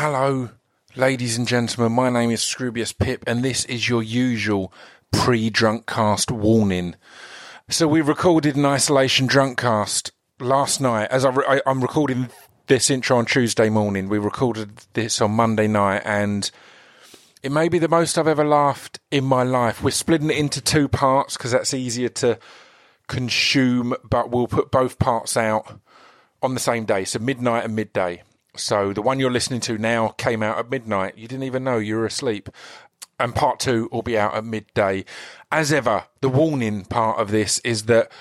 Hello, ladies and gentlemen. My name is Scroobius Pip, and this is your usual pre-drunk cast warning. So we recorded an isolation drunk cast last night. As I re- I, I'm recording this intro on Tuesday morning, we recorded this on Monday night, and it may be the most I've ever laughed in my life. We're splitting it into two parts because that's easier to consume, but we'll put both parts out on the same day, so midnight and midday. So the one you're listening to now came out at midnight. You didn't even know you were asleep. And part two will be out at midday. As ever, the warning part of this is that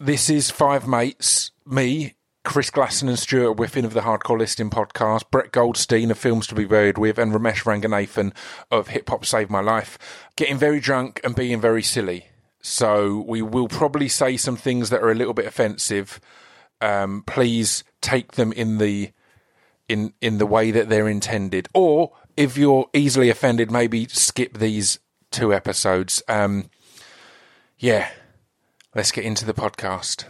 this is five mates, me, Chris Glasson and Stuart Whiffin of the Hardcore Listing podcast, Brett Goldstein of Films to be Buried with, and Ramesh Ranganathan of Hip Hop Saved My Life, getting very drunk and being very silly. So we will probably say some things that are a little bit offensive. Um, please take them in the in in the way that they're intended, or if you're easily offended, maybe skip these two episodes. Um, yeah, let's get into the podcast.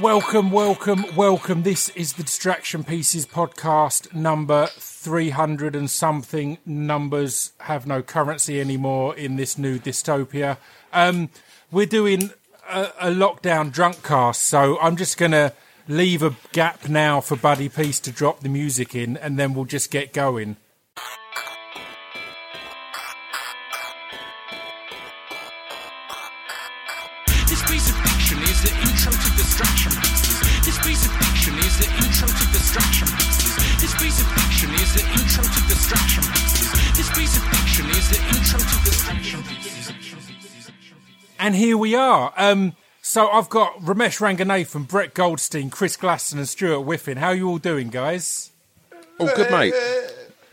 Welcome, welcome, welcome. This is the Distraction Pieces podcast number 300 and something. Numbers have no currency anymore in this new dystopia. Um, we're doing a, a lockdown drunk cast, so I'm just going to leave a gap now for Buddy Peace to drop the music in, and then we'll just get going. This piece of fiction is the intro to distraction pieces. This piece of fiction is the intro to distraction pieces. This piece of fiction is the intro to distraction pieces. This piece of fiction is the intro to distraction pieces. And here we are. Um, so I've got Ramesh Ranganathan, Brett Goldstein, Chris Glasson, and Stuart Whiffin. How are you all doing, guys? All good, mate.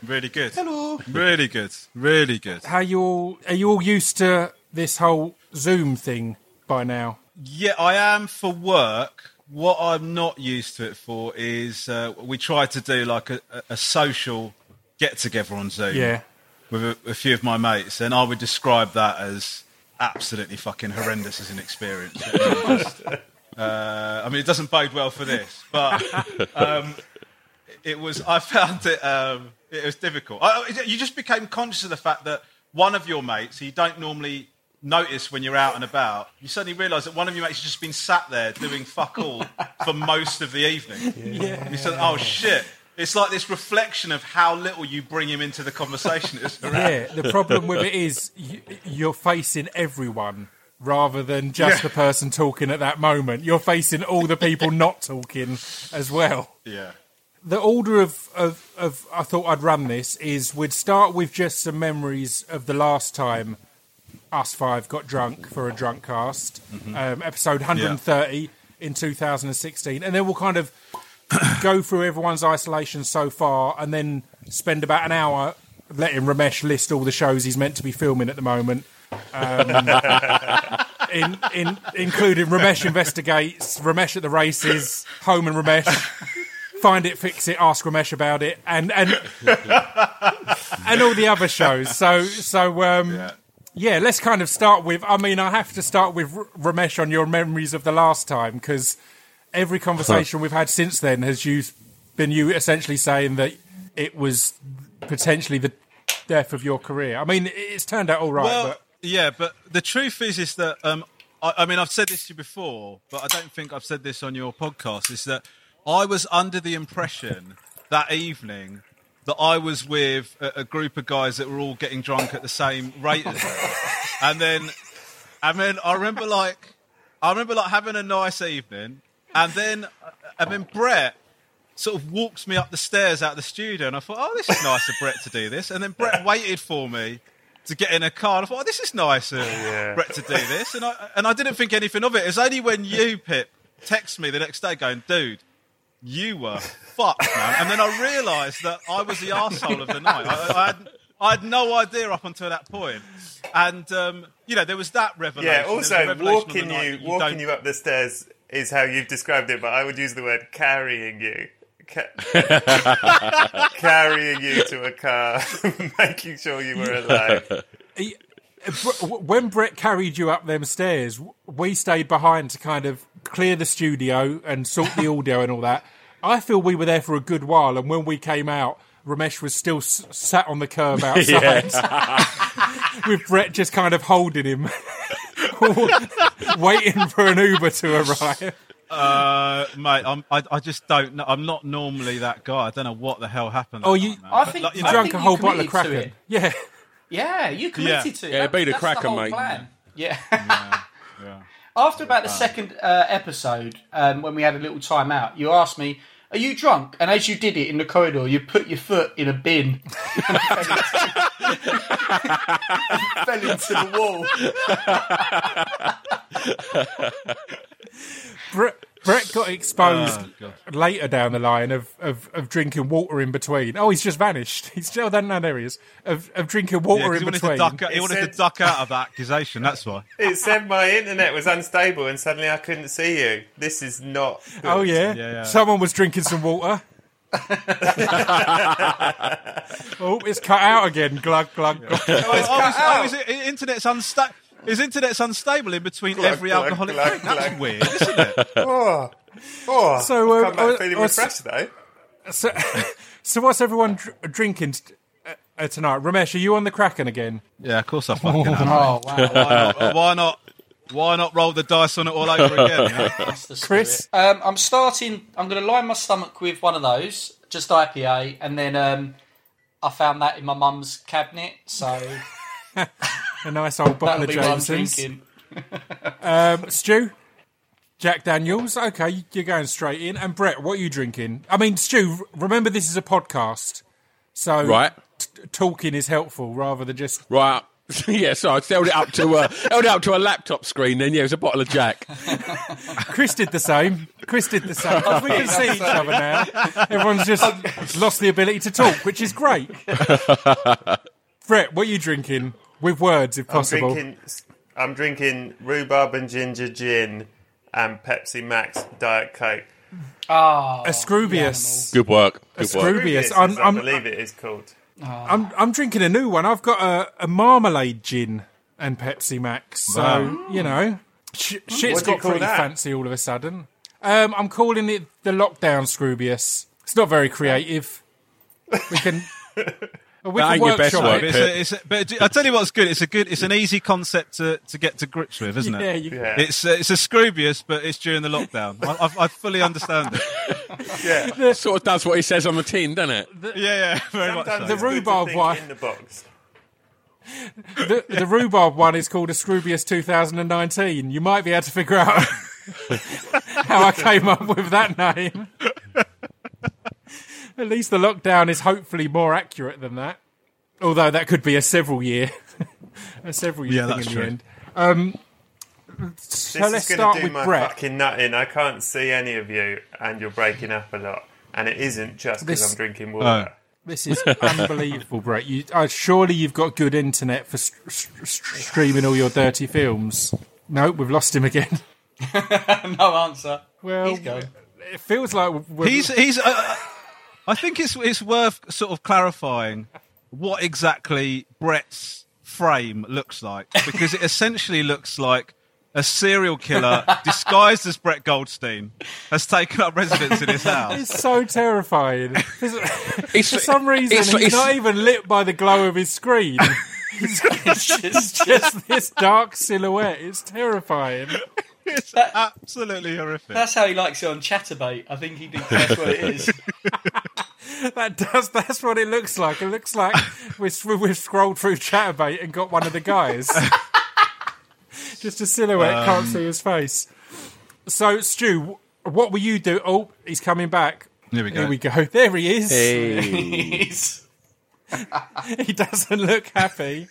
Really good. Hello. Really good. Really good. How you all? Are you all used to this whole Zoom thing by now? Yeah, I am for work. What I'm not used to it for is uh, we tried to do like a, a- a social get together on Zoom Yeah. with a, a few of my mates, and I would describe that as absolutely fucking horrendous as an experience. Uh, I mean, it doesn't bode well for this, but um, it was. I found it. Um, it was difficult. I, you just became conscious of the fact that one of your mates, who you don't normally notice when you're out and about, you suddenly realise that one of your mates has just been sat there doing fuck all for most of the evening. Yeah. You said, "Oh shit." It's like this reflection of how little you bring him into the conversation. Yeah. The problem with it is you, you're facing everyone rather than just Yeah. the person talking at that moment. You're facing all the people not talking as well. yeah. the order of, of, of I thought I'd run this is we'd start with just some memories of the last time us five got drunk for a drunk cast, um, episode 130 in 2016, and then we'll kind of go through everyone's isolation so far, and then spend about an hour letting Ramesh list all the shows he's meant to be filming at the moment. Um, in, in, including Ramesh investigates, Ramesh at the races, home and Ramesh find it, fix it, ask Ramesh about it, and and and all the other shows. So so um, yeah. let's kind of start with. I mean, I have to start with R- Ramesh on your memories of the last time because every conversation we've had since then has you been you essentially saying that it was potentially the death of your career. I mean, it's turned out all right, Well, but yeah, but the truth is, is that um, I, I mean, I've said this to you before, but I don't think I've said this on your podcast. Is that I was under the impression that evening that I was with a, a group of guys that were all getting drunk at the same rate as me, and then, and then I remember like, I remember like having a nice evening, and then, and then Brett sort of walks me up the stairs out of the studio, and I thought, oh, this is nice of Brett to do this. And then Brett waited for me to get in a car. And I thought, oh, this is nice of Brett to do this. And I and I didn't think anything of it. It was only when you, Pip, text me the next day going, dude, you were fucked, man. And then I realised that I was the arsehole of the night. I, I, had, I had no idea up until that point. And, um, you know, there was that revelation. Yeah. Also, revelation walking you, that walking you up the stairs is how you've described it, but I would use the word carrying you. Ca- carrying you to a car, making sure you were alive. he- when Brett carried you up them stairs, we stayed behind to kind of clear the studio and sort the audio and all that. I feel we were there for a good while, and when we came out, Ramesh was still s- sat on the curb outside, with Brett just kind of holding him, waiting for an Uber to arrive. Uh, mate, I'm, I, I just don't know. I'm not normally that guy. I don't know what the hell happened. Oh, you- night. I think- like, you You I know, drank think a whole bottle of committed to Kraken. Yeah. Yeah, you committed to it. Yeah, That- be the that's cracker, whole mate. Plan. Yeah. yeah. After about the second uh, episode, um, when we had a little time out, you asked me, "Are you drunk?" And as you did it in the corridor, you put your foot in a bin and fell into, fell into the wall. Brett, Brett got oh, exposed Oh, later down the line of, of, of drinking water in between. Oh, he's just vanished. He's still there. down that areas of, of drinking Yeah, in he wanted, to between. duck, out- he wanted said- to duck out of that accusation. That's why. It said my internet was unstable and suddenly I couldn't see you. This is not. Good. Oh yeah. Yeah, yeah. someone was drinking some water. oh, it's cut out again. Glug glug. glug. Oh, oh, cut oh, out. his, his internet's unstable. His internet's unstable in between Glug, every glug, alcoholic glug, drink. That's weird, isn't it? Oh, oh. So, uh, come back uh, feeling uh, refreshed though. So, so what's everyone dr- drinking t- uh, uh, tonight? Ramesh, are you on the Kraken again? Yeah, of course I fucking am. Oh wow, Why not? Why not? Why not roll the dice on it all over again? that's the Chris? Um, I'm starting. I'm going to line my stomach with one of those, just IPA, and then um, I found that in my mum's cabinet, so A nice old bottle that'll of be what Jameson's. Um, Stu, Jack Daniels. Okay, you're going straight in. And Brett, what are you drinking? I mean, Stu, remember this is a podcast, so Right. t- talking is helpful rather than just Right. yeah, so I held it up to a held it up to a laptop screen. Then yeah, it was a bottle of Jack. Chris did the same. Chris did the same. As we can see each other now. Everyone's just lost the ability to talk, which is great. Brett, what are you drinking? With words, if I'm possible. drinking. I'm drinking rhubarb and ginger gin and Pepsi Max Diet Coke. Oh, Ascrubius. Good work. Good work. Ascrubius. Rubius, I'm, as I I'm, believe it is called. I'm, I'm drinking a new one. I've got a, a marmalade gin and Pepsi Max. So, Wow. you know, sh- shit's What do you got call pretty that? fancy all of a sudden. Um, I'm calling it the lockdown Scroobius. It's not very creative. We can. We That can ain't your best work. It's a, it's a, but I tell you what's good. It's a good. It's an easy concept to, to get to grips with, isn't Yeah, it? you, Yeah, It's uh, it's a Scroobius, but it's during the lockdown. I, I, I fully understand it. yeah. Sort of does what he says on the tin, doesn't it? Yeah, yeah, very much. Sometimes So. it's good rhubarb one. in the box. the, the rhubarb one is called Ascrubius 2019. You might be able to figure out how I came up with that name. At least the lockdown is hopefully more accurate than that. Although that could be a several year, a several year Yeah, thing that's in true. the end. Um, This so let's is start going to do with my Brett. fucking nutting. I can't see any of you, and you're breaking up a lot. And it isn't just because I'm drinking water. This is unbelievable, Brett. You, uh, surely you've got good internet for st- st- st- streaming all your dirty films. No, we've lost him again. no answer. Well, He's gone. it feels like we're, He's he's. Uh, I think it's it's worth sort of clarifying what exactly Brett's frame looks like because it essentially looks like a serial killer disguised as Brett Goldstein has taken up residence in his house. It's so terrifying. It's, For some reason, it's- he's not even lit by the glow of his screen. It's just, just this dark silhouette. It's terrifying. It's absolutely horrific. that's how he likes it on Chaturbate. I think he thinks that's what it is. That does. That's what it looks like. It looks like we've, we've scrolled through Chaturbate and got one of the guys. just a silhouette. can't um, see his face. So, Stu, what will you do? Oh, he's coming back. There we go. Here we go. There he is. Hey. He doesn't look happy.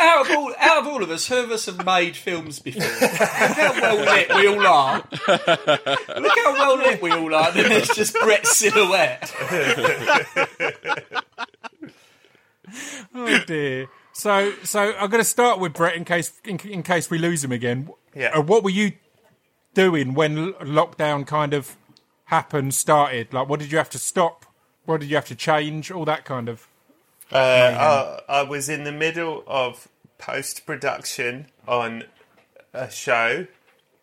Out of all, out of all of us, who of us have made films before? Look how well lit we all are. Look how well lit we all are. Then there's just Brett's silhouette. Oh dear. So, so I'm going to start with Brett in case in, in case we lose him again. Yeah. Uh, what were you doing when lockdown kind of happened, started? Like, what did you have to stop? What did you have to change? All that kind of. Uh, I, I was in the middle of post production on a show,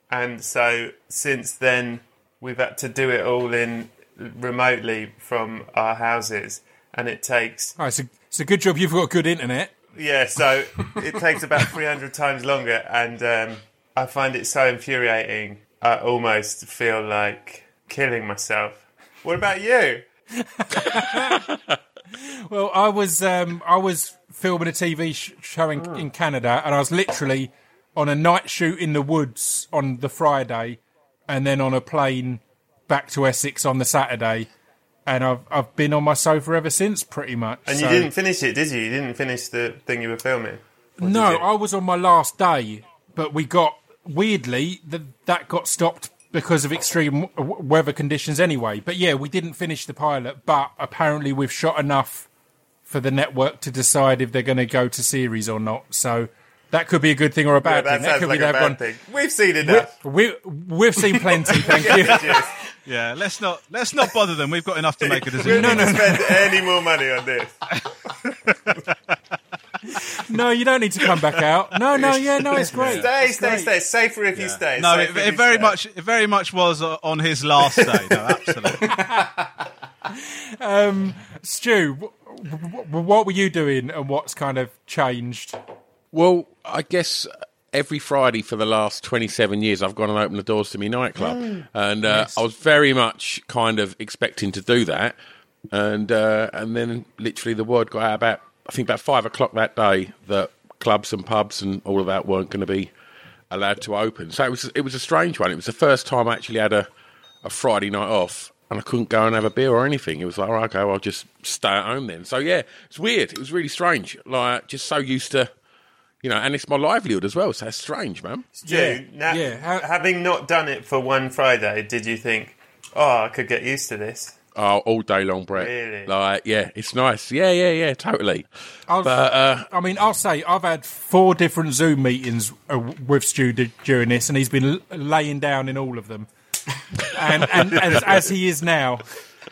and so since then we've had to do it all in remotely from our houses, and it takes Oh, it's, a, it's a good job you've got good internet. yeah, so it takes about 300 times longer, and um, I find it so infuriating. I almost feel like killing myself. What about you? Well, I was um, I was filming a TV sh- show in, in Canada, and I was literally on a night shoot in the woods on the Friday, and then on a plane back to Essex on the Saturday, and I've I've been on my sofa ever since, pretty much. And So- you didn't finish it, did you? You didn't finish the thing you were filming. No. I was on my last day, but we got weirdly that that got stopped because of extreme w- weather conditions anyway. But yeah, we didn't finish the pilot, but apparently we've shot enough for the network to decide if they're going to go to series or not. So that could be a good thing or a Yeah, bad that thing. That sounds could like be a bad one. thing. We've seen enough. We we've seen plenty, thank you. Yeah, let's not let's not bother them. We've got enough to make a decision. We decision. don't need to spend any more money on this. No, you don't need to come back out. No, no, yeah, no, it's great. Stay, It's stay, great. stay. Safer if you stay. No, it, it very stay. much it very much was uh, on his last day. No, absolutely. Stu, w- w- what were you doing, and what's kind of changed? Well, I guess every Friday for the last 27 years, I've gone and opened the doors to my nightclub. and uh, I was very much kind of expecting to do that. And uh, and then literally the word got out about, I think about five o'clock that day that clubs and pubs and all of that weren't going to be allowed to open. So it was it was a strange one. It was the first time I actually had a, a Friday night off. And I couldn't go and have a beer or anything. It was like, all right, okay, well, I'll just stay at home then. So yeah, it's weird. It was really strange. Like just so used to you know, and it's my livelihood as well. So it's strange, man. Stu, Yeah, now, yeah, having not done it for one Friday, did you think, oh, I could get used to this? Oh, all day long, Brett. Really? Like, yeah, it's nice. Yeah, yeah, yeah, totally. I've, But uh, I mean, I'll say I've had four different Zoom meetings uh, with Stu during this, and he's been laying down in all of them. and and as, as he is now,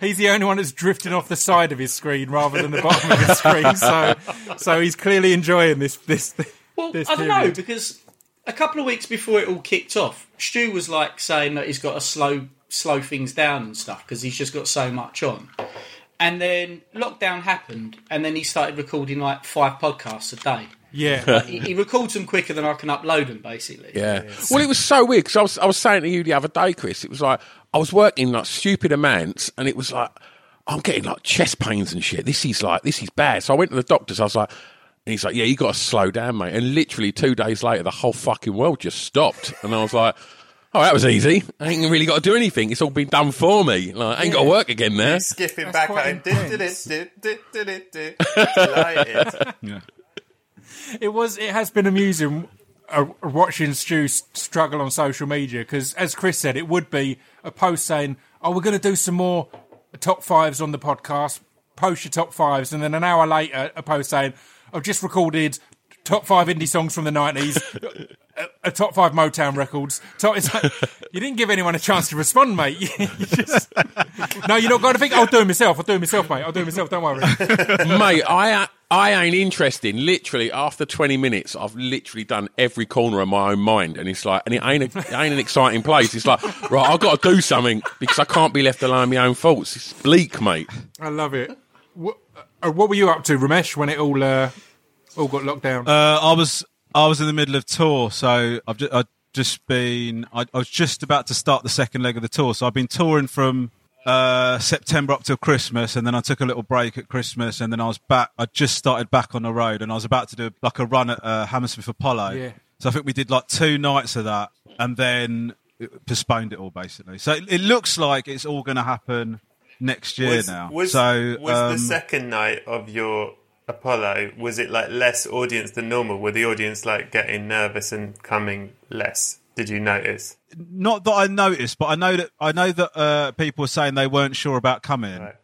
he's the only one that's drifting off the side of his screen rather than the bottom of his screen. So, so he's clearly enjoying this this. Well, this I don't know because a couple of weeks before it all kicked off, Stu was like saying that he's got a slow slow things down and stuff because he's just got so much on. And then lockdown happened, and then he started recording like five podcasts a day. Yeah, He, he records them quicker than I can upload them, basically. yeah. Well, it was so weird because I was, I was saying to you the other day, Chris, it was like I was working like stupid amounts and it was like, I'm getting like chest pains and shit. This is like, this is bad. So I went to the doctors. I was like, and he's like, yeah, you got to slow down, mate. And literally two days later, the whole fucking world just stopped. And I was like, oh, that was easy. I ain't really got to do anything. It's all been done for me. Like, I ain't got to work again there. Skipping back quite home. intense. Delighted. it was. It has been amusing uh, watching Stu struggle on social media because, as Chris said, it would be a post saying, "Oh, we're going to do some more top fives on the podcast. Post your top fives, and then an hour later, a post saying, "I've just recorded." Top five indie songs from the nineties, a, a top five Motown records. Top, it's like, you didn't give anyone a chance to respond, mate. You just, no, you're not going to think. I'll do it myself. I'll do it myself, mate. I'll do it myself. Don't worry. mate, I I ain't interested. Literally, after twenty minutes, I've literally done every corner of my own mind, and it's like, and it ain't a, it ain't an exciting place. It's like, right, I've got to do something because I can't be left alone with my own faults. It's bleak, mate. I love it. What, uh, what were you up to, Ramesh, when it all uh, all got locked down? Uh, I was I was in the middle of tour, so I've just, I've just been I, I was just about to start the second leg of the tour. So I've been touring from uh, September up till Christmas, and then I took a little break at Christmas, and then I was back. I just started back on the road, and I was about to do like a run at uh, Hammersmith Apollo. Yeah. So I think we did like two nights of that, and then it postponed it all basically. So it, it looks like it's all going to happen next year was, now. Was, so was um, the second night of your Apollo, was it like less audience than normal? Were the audience like getting nervous and coming less? Did you notice? not that I noticed, but I know that I know that uh, people were saying they weren't sure about coming. Right.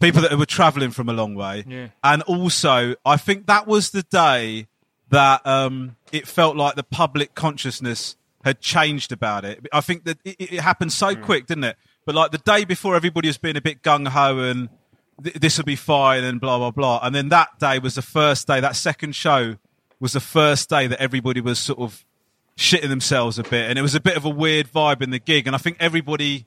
People that were travelling from a long way, Yeah. and also I think that was the day that um, it felt like the public consciousness had changed about it. I think that it, it happened so quick, didn't it? But like the day before, everybody was being a bit gung ho and th- this will be fine and blah blah blah. And then that day was the first day. That second show was the first day that everybody was sort of shitting themselves a bit, and it was a bit of a weird vibe in the gig. And I think everybody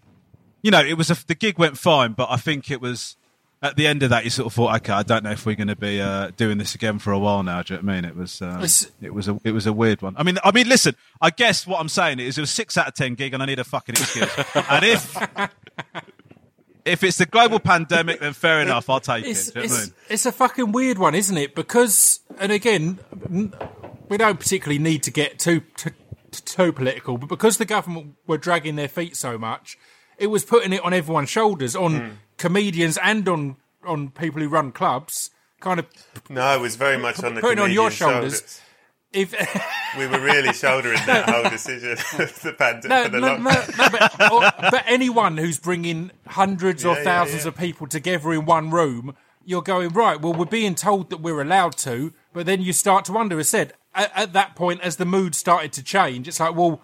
you know, it was a, the gig went fine, but I think it was at the end of that you sort of thought, okay, I don't know if we're going to be uh, doing this again for a while now. Do you know what I mean? It was um, it was a it was a weird one. I mean, I mean, listen, I guess what I'm saying is it was six out of ten gig, and I need a fucking excuse. and if if it's the global pandemic, then fair enough, I'll take It's, it. Do you know what I it's, mean? it's a fucking weird one, isn't it? Because, and again, we don't particularly need to get too, too, too political, but because the government were dragging their feet so much, it was putting it on everyone's shoulders, on Hmm. comedians and on, on people who run clubs. Kind of, No, it was very much on the Putting on your comedian's shoulders. If We were really shouldering that whole decision of the pandemic. no, for the no, no, no, but, or, but anyone who's bringing hundreds or Yeah, yeah, thousands yeah. of people together in one room, you're going right. Well, we're being told that we're allowed to, but then you start to wonder. As said at, at that point, as the mood started to change, it's like, well,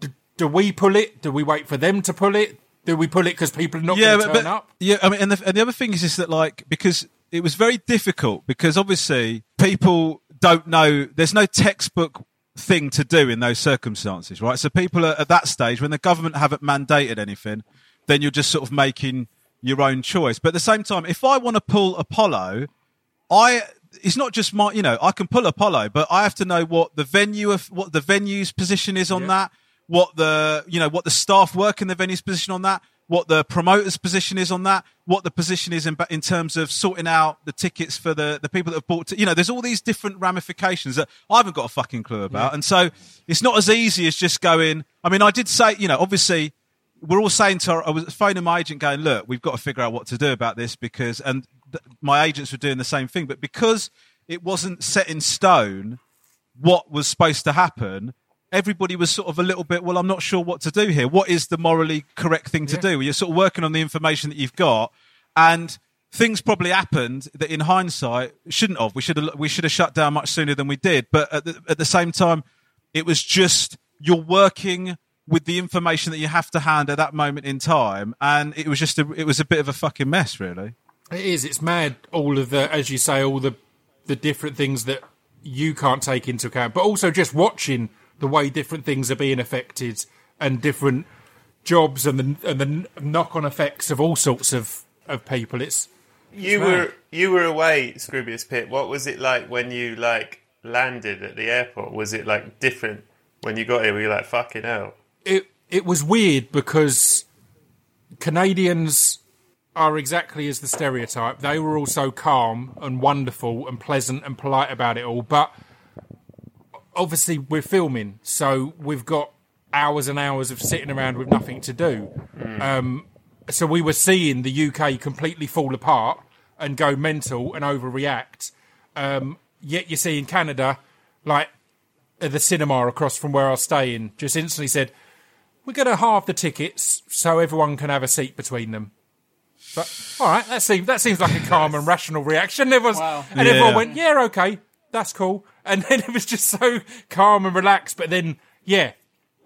do, do we pull it? Do we wait for them to pull it? Do we pull it because people are not yeah, going to turn but up? yeah, I mean, and the, and the other thing is just that like because it was very difficult because obviously people don't know. There's no textbook thing to do in those circumstances, right? So people are at that stage when the government haven't mandated anything, then you're just sort of making your own choice. But at the same time, if I want to pull Apollo, I it's not just my you know I can pull Apollo, but I have to know what the venue of what the venue's position is on that, what the you know what the staff work in the venue's position on that, what the promoter's position is on that, what the position is in in terms of sorting out the tickets for the the people that have bought. T- you know, there's all these different ramifications that I haven't got a fucking clue about, and so it's not as easy as just going. I mean, I did say you know obviously we're all saying to our, I was phoning my agent going, look, we've got to figure out what to do about this because, and th- my agents were doing the same thing, but because it wasn't set in stone what was supposed to happen, everybody was sort of a little bit, well, I'm not sure what to do here. What is the morally correct thing to do? You're sort of working on the information that you've got and things probably happened that in hindsight shouldn't have. We should have, we should have shut down much sooner than we did. But at the, at the same time, it was just, you're working with the information that you have to hand at that moment in time. And it was just a, it was a bit of a fucking mess, really. It is. It's mad. All of the, as you say, all the the different things that you can't take into account, but also just watching the way different things are being affected and different jobs and the and the knock on effects of all sorts of of people. It's You mad. were you were away, Scroobius Pip. What was it like when you like landed at the airport? Was it like different when you got here? Were you like fucking hell? it it was weird because Canadians are exactly as the stereotype. They were also calm and wonderful and pleasant and polite about it all, but obviously we're filming, so we've got hours and hours of sitting around with nothing to do. Um, so we were seeing the UK completely fall apart and go mental and overreact. Um, yet you see in Canada, like at the cinema across from where I was staying, just instantly said, "We're going to halve the tickets so everyone can have a seat between them." But all right, that seems that seems like a calm and rational reaction. There was, Wow. and everyone went, "Yeah, okay, that's cool." And then it was just so calm and relaxed. But then, yeah,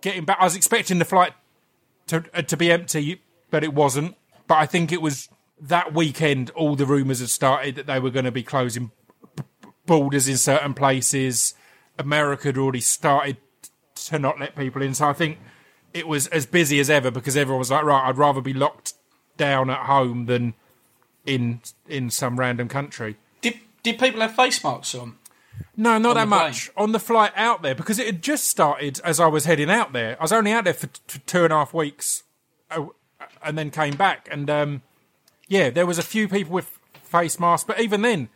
getting back, I was expecting the flight to uh, to be empty, but it wasn't. But I think it was that weekend. All the rumours had started that they were going to be closing b- borders in certain places. America had already started to not let people in. So I think it was as busy as ever because everyone was like, right, I'd rather be locked down at home than in in some random country. Did did people have face masks on? No, not that much on the flight out there because it had just started as I was heading out there. I was only out there for t- two and a half weeks, uh, and then came back. And um, yeah, there was a few people with face masks, but even then,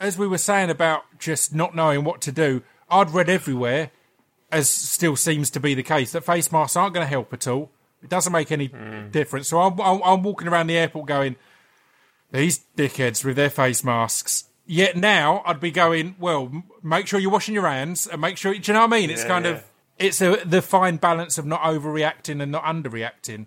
as we were saying about just not knowing what to do, I'd read everywhere, as still seems to be the case, that face masks aren't going to help at all. It doesn't make any difference. So I'm, I'm, I'm walking around the airport going, these dickheads with their face masks. Yet now I'd be going, well, make sure you're washing your hands and make sure. Do you know what I mean? It's Yeah, kind yeah. of it's a, the fine balance of not overreacting and not underreacting.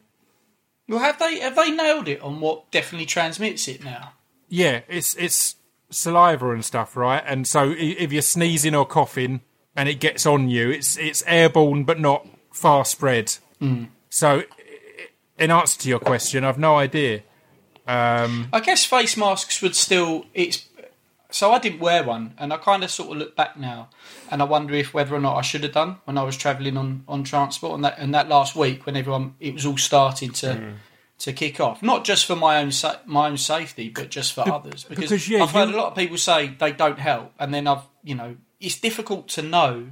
Well, have they have they nailed it on what definitely transmits it now? Yeah, it's it's saliva and stuff, right? And so if you're sneezing or coughing and it gets on you, it's it's airborne but not far spread. Hmm. So, in answer to your question, I've no idea. Um, I guess face masks would still. It's so I didn't wear one, and I kind of sort of look back now, and I wonder if whether or not I should have done when I was travelling on on transport, and that and that last week when everyone it was all starting to mm. to kick off, not just for my own sa- my own safety, but just for others. Because, because, yeah, I've heard a lot of people say they don't help, and then I've you know it's difficult to know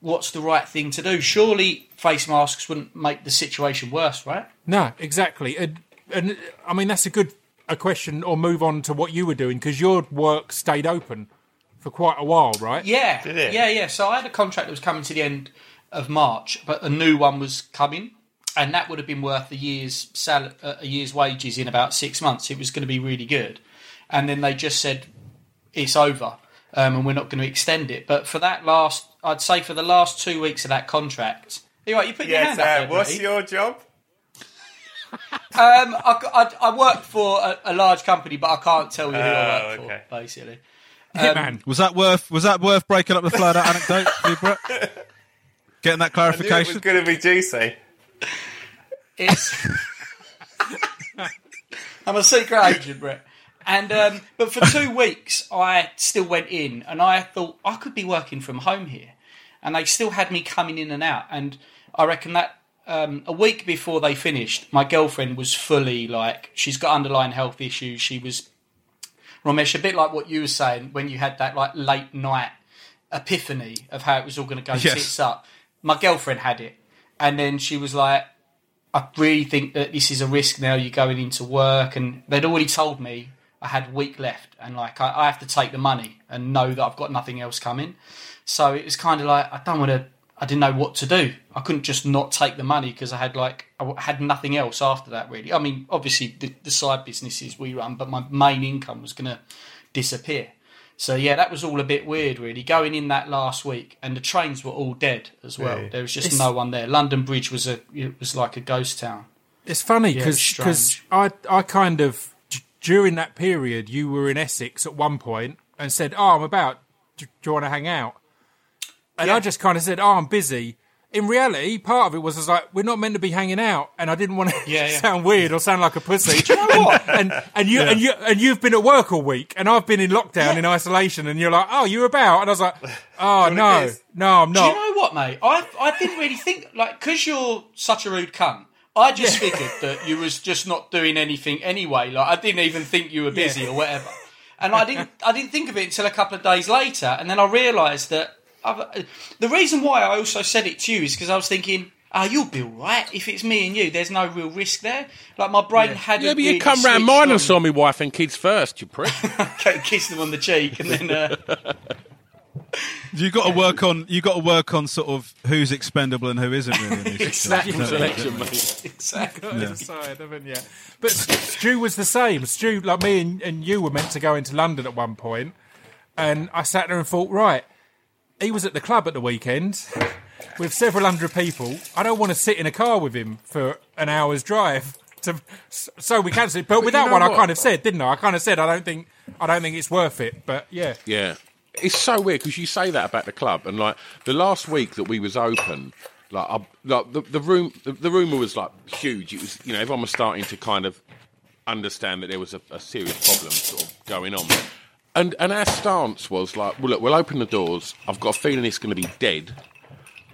what's the right thing to do. Surely face masks wouldn't make the situation worse, right? No, exactly. And, and I mean, that's a good a question or move on to what you were doing because your work stayed open for quite a while, right? Yeah, Did it? yeah, yeah. So I had a contract that was coming to the end of March, but a new one was coming, and that would have been worth a year's sal- uh, a year's wages in about six months. It was going to be really good, and then they just said it's over, um, and we're not going to extend it. But for that last, I'd say for the last two weeks of that contract, you right, you put your Yes, hand up uh, there, what's Brady. your job? Um, I, I, I work for a, a large company, but I can't tell you who I Oh, work okay. for. Basically, Hitman. Was that worth? Was that worth breaking up the flow of that anecdote, for you, Brett? Getting that I knew it was clarification. going to be juicy. It's. I'm a secret agent, Brett. And um, but for two weeks, I still went in, and I thought I could be working from home here, and they still had me coming in and out. And I reckon that um, a week before they finished, my girlfriend was fully like she's got underlying health issues. She was Ramesh, a bit like what you were saying when you had that like late night epiphany of how it was all going to go Yes. tits up. My girlfriend had it, and then she was like, "I really think that this is a risk now. You're going into work, and they'd already told me I had a week left, and like I, I have to take the money and know that I've got nothing else coming. So it was kind of like I don't want to. I didn't know what to do. I couldn't just not take the money because I had like I w- had nothing else after that. Really, I mean, obviously the, the side businesses we run, but my main income was going to disappear. So yeah, that was all a bit weird, really. Going in that last week, and the trains were all dead as well. Yeah. There was just It's- no one there. London Bridge was a it was like a ghost town. It's funny Yeah, because I I kind of during that period you were in Essex at one point and said, "Oh, I'm about. Do, do you want to hang out?" And I just kind of said, "Oh, I'm busy." In reality, part of it was, was like, "We're not meant to be hanging out," and I didn't want to Yeah, yeah. sound weird or sound like a pussy. Do you know what? and and you and you and you've been at work all week, and I've been in lockdown Yeah. in isolation, and you're like, "Oh, you're about," and I was like, "Oh no, no, I'm not." Do not." you know what, mate? I I didn't really think like because you're such a rude cunt. I just figured that you was just not doing anything anyway. Like I didn't even think you were busy or whatever. And I didn't I didn't think of it until a couple of days later, and then I realised that I've, the reason why I also said it to you is because I was thinking. Ah, you'll be all right. If it's me and you, there's no real risk there. Like my brain hadn't. Yeah, but you really come round mine on- and saw me wife and kids first, you prick. kiss them on the cheek, and then uh, You got to work on. You got to work on sort of who's expendable and who isn't really. In Exactly. situations. Selection, mate. exactly. got to decide, haven't you? But Stu was the same. Stu, like me and, and you, were meant to go into London at one point, and I sat there and thought, right, he was at the club at the weekend with several hundred people. I don't want to sit in a car with him for an hour's drive. To, so we cancelled it. But, with you know one, I kind of said, didn't I? I kind of said I don't think I don't think it's worth it. But yeah, Yeah, it's so weird because you say that about the club, and like the last week that we was open, like, I, like the, the room, the, the rumor was like huge. It was, you know, everyone was starting to kind of understand that there was a, a serious problem sort of going on. And and our stance was like, well, look, we'll open the doors. I've got a feeling it's going to be dead.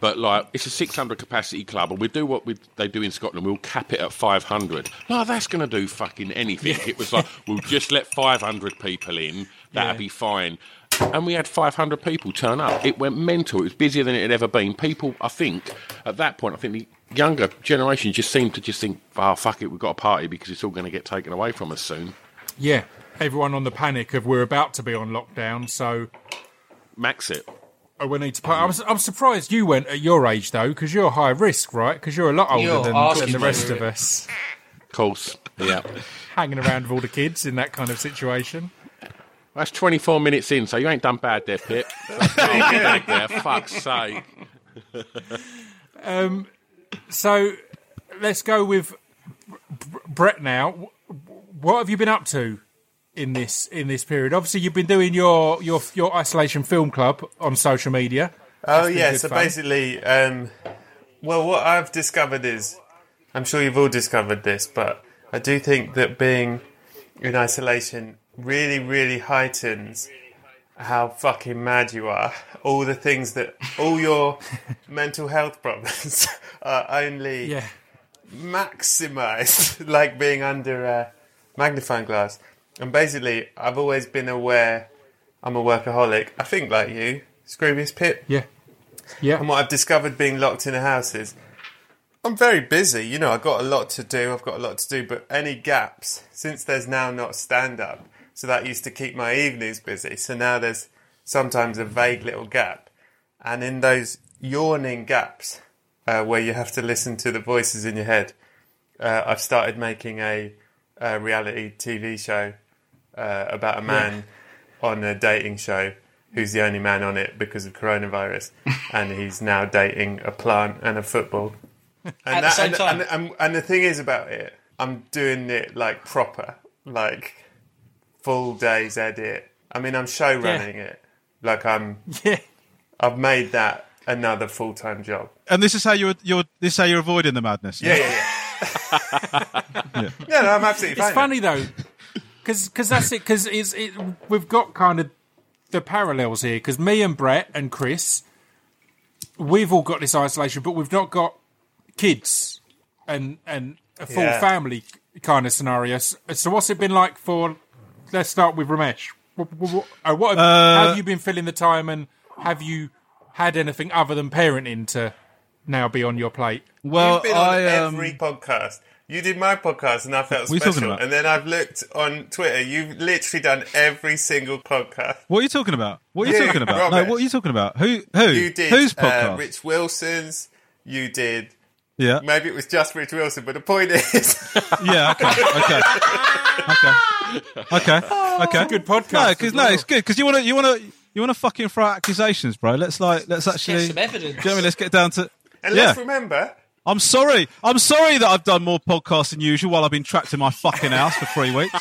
But like, it's a 600 capacity club, and we do what we, they do in Scotland. We'll cap it at 500. No, that's going to do fucking anything. It was like, we'll just let 500 people in. That'll Yeah. be fine. And we had 500 people turn up. It went mental. It was busier than it had ever been. People, I think, at that point, I think the younger generation just seemed to just think, oh, fuck it, we've got a party because it's all going to get taken away from us soon. yeah. Everyone on the panic of we're about to be on lockdown, so Max it. oh, we need to. Party. I'm, I'm surprised you went at your age though, because you're high risk, right? Because you're a lot older You're than, asking than the me. rest of us. Of course. Yeah. hanging around with all the kids in that kind of situation. That's 24 minutes in, so you ain't done bad there, Pip. Back there, fuck's sake. Um, so let's go with Br- Brett now. W- What have you been up to in this in this period? Obviously, you've been doing your your your isolation film club on social media. Oh yeah, so fun. basically, um, well, what I've discovered is, I'm sure you've all discovered this, but I do think that being in isolation really, really heightens how fucking mad you are. All the things that, all your mental health problems are only Yeah, maximized, like being under a magnifying glass. And basically, I've always been aware I'm a workaholic. I think like you, Scroobius Pip. Yeah. Yeah. And what I've discovered being locked in a house is I'm very busy. You know, I've got a lot to do. I've got a lot to do. But any gaps, since there's now not stand up, so that used to keep my evenings busy. So now there's sometimes a vague little gap. And in those yawning gaps uh, where you have to listen to the voices in your head, uh, I've started making a, a reality TV show uh, about a man on a dating show who's the only man on it because of coronavirus, and he's now dating a plant and a football. And At the same and, time. And, and, and the thing is about it, I'm doing it like proper, like full days edit. I mean, I'm show running it. Like I'm, Yeah. I've made that another full time job. And this is how you're you're this is how you're avoiding the madness. Yeah, yeah, yeah. yeah, no, I'm absolutely fine. It's funny though, because because that's it. Because it's it, we've got kind of the parallels here. Because me and Brett and Chris, we've all got this isolation, but we've not got kids and and a full Yeah. family kind of scenario. So, so what's it been like for? Let's start with Ramesh. What, what, uh, what have, how have you been filling the time, and have you had anything other than parenting to now be on your plate? Well, You've been on I um, every podcast. You did my podcast, and I felt What are you talking special. And then I've looked on Twitter. You've literally done every single podcast. what are you talking about? What are you You, talking about? No, what are you talking about? Who who You did whose uh, podcast? Rich Wilson's. You did. yeah, Maybe it was just Rich Wilson, but the point is, yeah. Okay, okay, okay, okay, okay. Good podcast. No, as because well. no, it's good because you want to you want to you want to fucking throw accusations, bro. Let's like let's actually. Get some evidence. Do you know I mean? Let's get down to. and yeah, let's remember, I'm sorry. I'm sorry that I've done more podcasts than usual while I've been trapped in my fucking house for three weeks.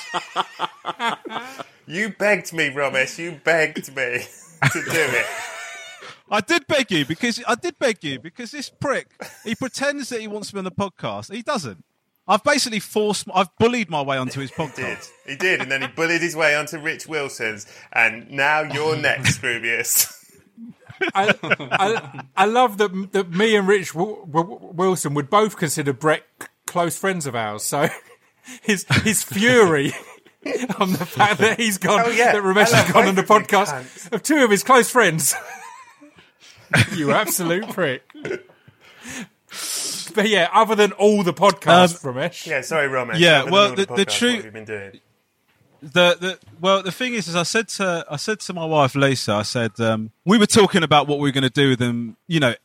you begged me, Ramesh. You begged me to do it. I did beg you because I did beg you because this prick he pretends that he wants to be on the podcast. He doesn't. I've basically forced. I've bullied my way onto his podcast. He did, and then he bullied his way onto Rich Wilson's, and now you're next, Scroobius. I, I, I love that, that me and Rich w- w- Wilson would both consider Brett c- close friends of ours. So his his fury on the fact that he's gone, Oh, yeah. that Ramesh has gone on the both of you podcast cunts. of two of his close friends. you absolute prick. But yeah, other than all the podcasts, um, Ramesh. yeah, sorry, Ramesh. Yeah, Other well, all the- the podcast, true- What have you been doing? The, the well the thing is is I said to I said to my wife Lisa I said um, we were talking about what we were going to do with them you know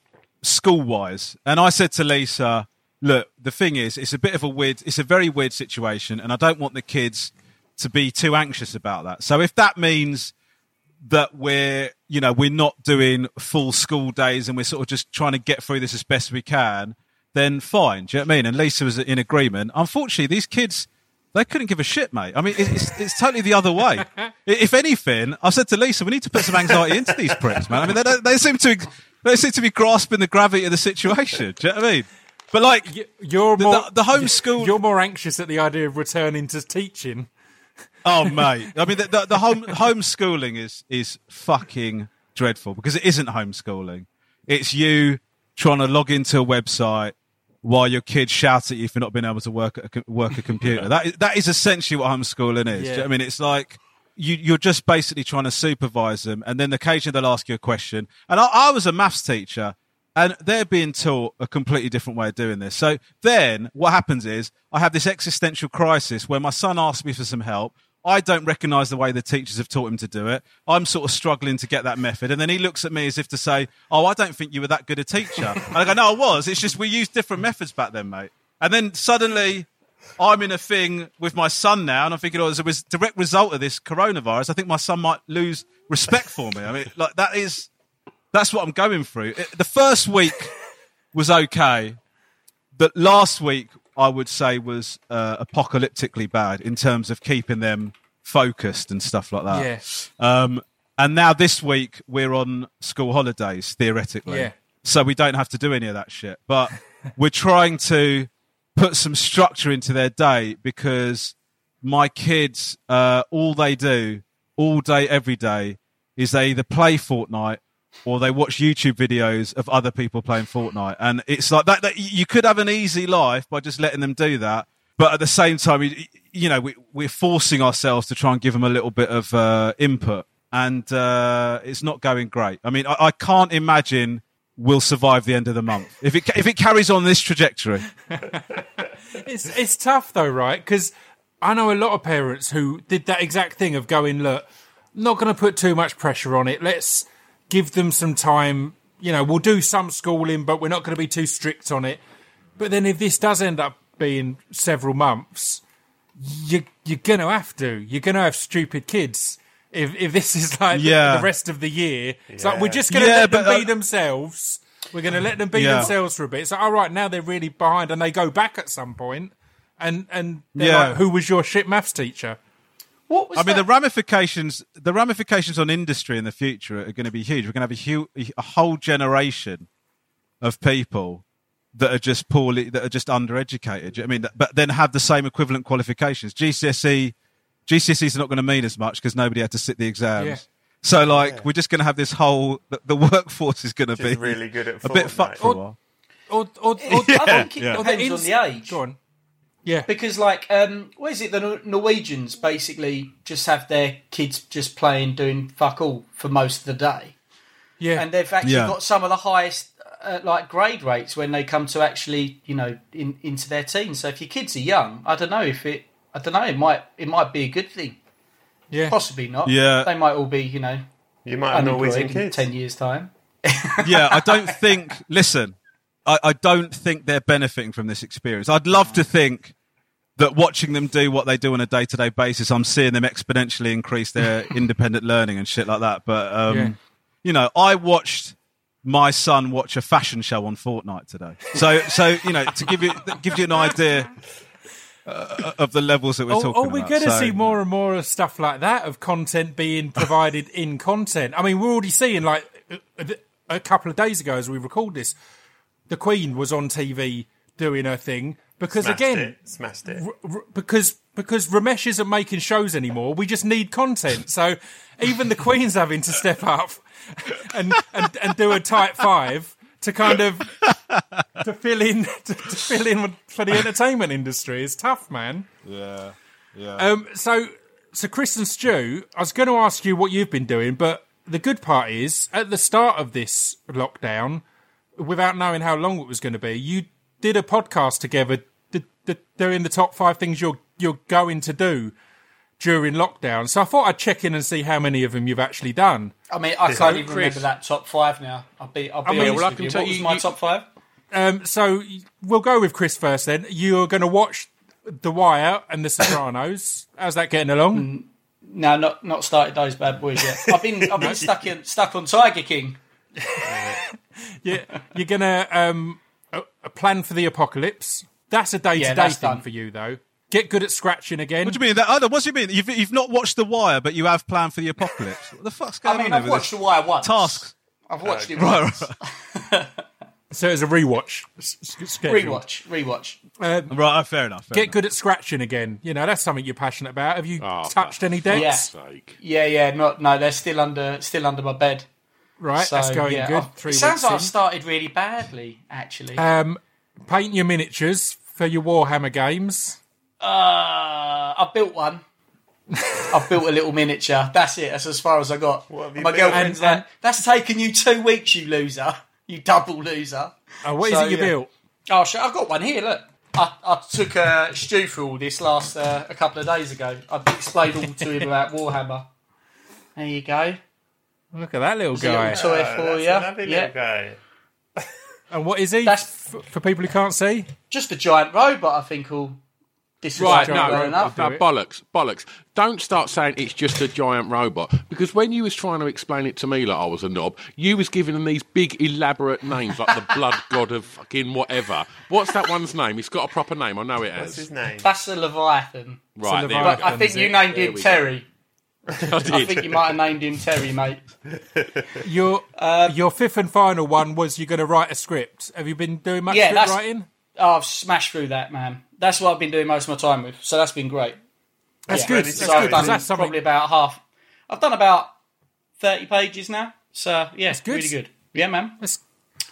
school wise and I said to Lisa look the thing is it's a bit of a weird it's a very weird situation and I don't want the kids to be too anxious about that. So if that means that we're you know we're not doing full school days and we're sort of just trying to get through this as best we can then fine. Do you know what I mean? And Lisa was in agreement. Unfortunately these kids they couldn't give a shit, mate. I mean, it's, it's totally the other way. If anything, I said to Lisa, we need to put some anxiety into these pricks, man. I mean, they, don't- they seem to they seem to be grasping the gravity of the situation. Do you know what I mean? But like, You're The- more the- the homeschool- You're more anxious at the idea of returning to teaching. oh mate, I mean, the, the, the home homeschooling is is fucking dreadful because it isn't homeschooling. It's you trying to log into a website while your kid shouts at you for not being able to work at a, work a computer. that is, that is essentially what homeschooling is. Do you know I mean, it's like you, you're just basically trying to supervise them, and then occasionally they'll ask you a question. And I, I was a maths teacher, and they're being taught a completely different way of doing this. So then what happens is I have this existential crisis where my son asks me for some help. I don't recognize the way the teachers have taught him to do it. I'm sort of struggling to get that method. And then he looks at me as if to say, Oh, I don't think you were that good a teacher. And I go, No, I was. It's just we used different methods back then, mate. And then suddenly I'm in a thing with my son now, and I'm thinking, oh, as a direct result of this coronavirus, I think my son might lose respect for me. I mean, like that is that's what I'm going through. It- the first week was okay, but last week I would say was uh, apocalyptically bad in terms of keeping them focused and stuff like that. Yes. Um, and now this week we're on school holidays theoretically, Yeah. so we don't have to do any of that shit. But we're trying to put some structure into their day because my kids, uh, all they do all day, every day, is they either play Fortnite or they watch YouTube videos of other people playing Fortnite. And it's like that, that you could have an easy life by just letting them do that. But at the same time, you, you know, we, we're forcing ourselves to try and give them a little bit of uh, input. And uh, it's not going great. I mean, I, I can't imagine we'll survive the end of the month if it if it carries on this trajectory. It's it's tough though, right? Because I know a lot of parents who did that exact thing of going, look, not going to put too much pressure on it. Let's give them some time. You know, we'll do some schooling, but we're not going to be too strict on it. But then if this does end up being several months, you you're going to have to. You're going to have stupid kids. If if this is like the- Yeah. the, rest of the year, it's like we're just going to Yeah, let them but, uh, be themselves. We're going to let them be Yeah. themselves for a bit. So, all right, now they're really behind, and they go back at some point, and and Yeah. like, who was your shit maths teacher? What was I mean, the ramifications the ramifications on industry in the future are going to be huge. We're going to have a, hu- a whole generation of people that are just poorly that are just undereducated. I mean, but then have the same equivalent qualifications. GCSE GCSEs are not going to mean as much because nobody had to sit the exams. Yeah. So, like, we're just going to have this whole the, the workforce is going to be really good at a bit fucked for a while. Or, or, or, I think it yeah. depends on the age. Go on. Yeah. Because, like, um, what is it? The Norwegians basically just have their kids just playing, doing fuck all for most of the day, Yeah. and they've actually Yeah. got some of the highest, uh, like, grade rates when they come to actually, you know, in, into their teens. So if your kids are young, I don't know if it, I don't know, it might, it might be a good thing. yeah. Possibly not. Yeah. they might all be, you know, You might have Norwegian unemployed in kids. ten years' time. yeah, I don't think. Listen, I, I don't think they're benefiting from this experience. I'd love to think that watching them do what they do on a day to day basis, I'm seeing them exponentially increase their independent learning and shit like that. But um, Yeah. you know, I watched my son watch a fashion show on Fortnite today. So, so you know, to give you give you an idea. Uh, of the levels that we're Oh, talking oh, we're going to So- see more and more of stuff like that of content being provided in content. I mean, we're already seeing like a, a couple of days ago as we record this, the Queen was on TV doing her thing because Smashed again, it. Smashed it. r- r- because because Romesh isn't making shows anymore. We just need content. So even the Queen's having to step up and and, and do a tight five to kind of to fill in to, to fill in for the entertainment industry. It's tough, man. Yeah, yeah. Um, so, so Chris and Stu, I was going to ask you what you've been doing, but the good part is at the start of this lockdown, without knowing how long it was going to be, you did a podcast together. The, the, they're in the top five things you're you're going to do during lockdown. So I thought I'd check in and see how many of them you've actually done. I mean, I can't even Chris. remember that top five now. I'll be, I'll be mean, honest well, I with can you. tell What was my you- top five? Um, so we'll go with Chris first. Then you're going to watch The Wire and The Sopranos. How's that getting along? No, not not started those bad boys yet. I've been I've been stuck in stuck on Tiger King. yeah, you're gonna um, a, a plan for the apocalypse. That's a day to day thing done. for you, though. Get good at scratching again. What do you mean? That, oh, what do you mean? You've, you've not watched The Wire, but you have planned for the apocalypse. What the fuck's going on? I mean, on I've over watched this? The Wire once. Tasks. I've watched it Right, once. right, So it's a rewatch. s- s- Rewatch, rewatch. Um, right. Fair enough. Fair get enough. good at scratching again. You know that's something you're passionate about. Have you Oh, touched any decks? Yeah. Yeah, yeah. Not no, they're still under still under my bed. Right, So, that's going yeah, good. I've- Three it sounds weeks like in. I've started really badly, actually. Um, paint your miniatures for your Warhammer games. Uh, I built one. I've built a little miniature. That's it. That's as far as I got. What have you My built? girlfriend's like, "That's taken you two weeks, you loser. You double loser." Oh, what is So, it you yeah. built? Oh, shit, I've got one here. Look, I, I took uh, Stu through all this last uh, a couple of days ago. I explained all to him about Warhammer. There you go. Look at that little There's a little guy. toy ah, Oh, for that's you. a lovely Yeah. little guy. And what is he? That's- F- for people who can't see. Just a giant robot, I think. Will this Right, is no, well robot. enough. no, bollocks, bollocks. Don't start saying it's just a giant robot because when you was trying to explain it to me like I was a knob, you was giving them these big elaborate names like the blood god of fucking whatever. What's that one's name? It's got a proper name. I know it What's his name? That's the Leviathan. Right, So there Leviathan- But I think you named There him we go. Terry. I I think you might have named him Terry, mate. Your Uh, your fifth and final one was you're going to write a script. Have you been doing much Yeah, script writing? Oh, I've smashed through that, man. That's what I've been doing most of my time with. So that's been great. That's Yeah. good. Ready That's to So go. I've good. done 'cause That's something. probably about half. I've done about thirty pages now. So yeah, good. really good. Yeah, man. That's-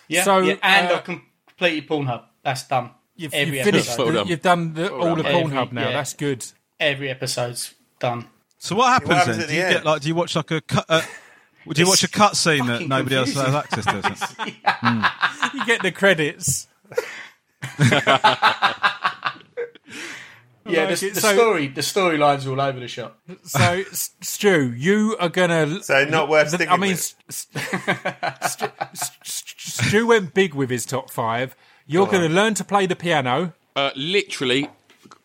Yeah, So, yeah. and uh, I've completed Pornhub. That's done. You've, Every you've finished. episode. You've done the, all the done. Pornhub now. yeah. That's good. Every episode's done. So what happens, happens then? at Do the you end? get like? Do you watch like a cut? Uh, do you watch a cut scene that fucking nobody else has access to? You get the credits. Yeah, like the, the So- story, the storylines are all over the shop. So, Stu, you are gonna. So not worth the- sticking I mean, with. S- S- Stu, S- S- Stu went big with his top five. You're going to learn to play the piano. Uh, literally,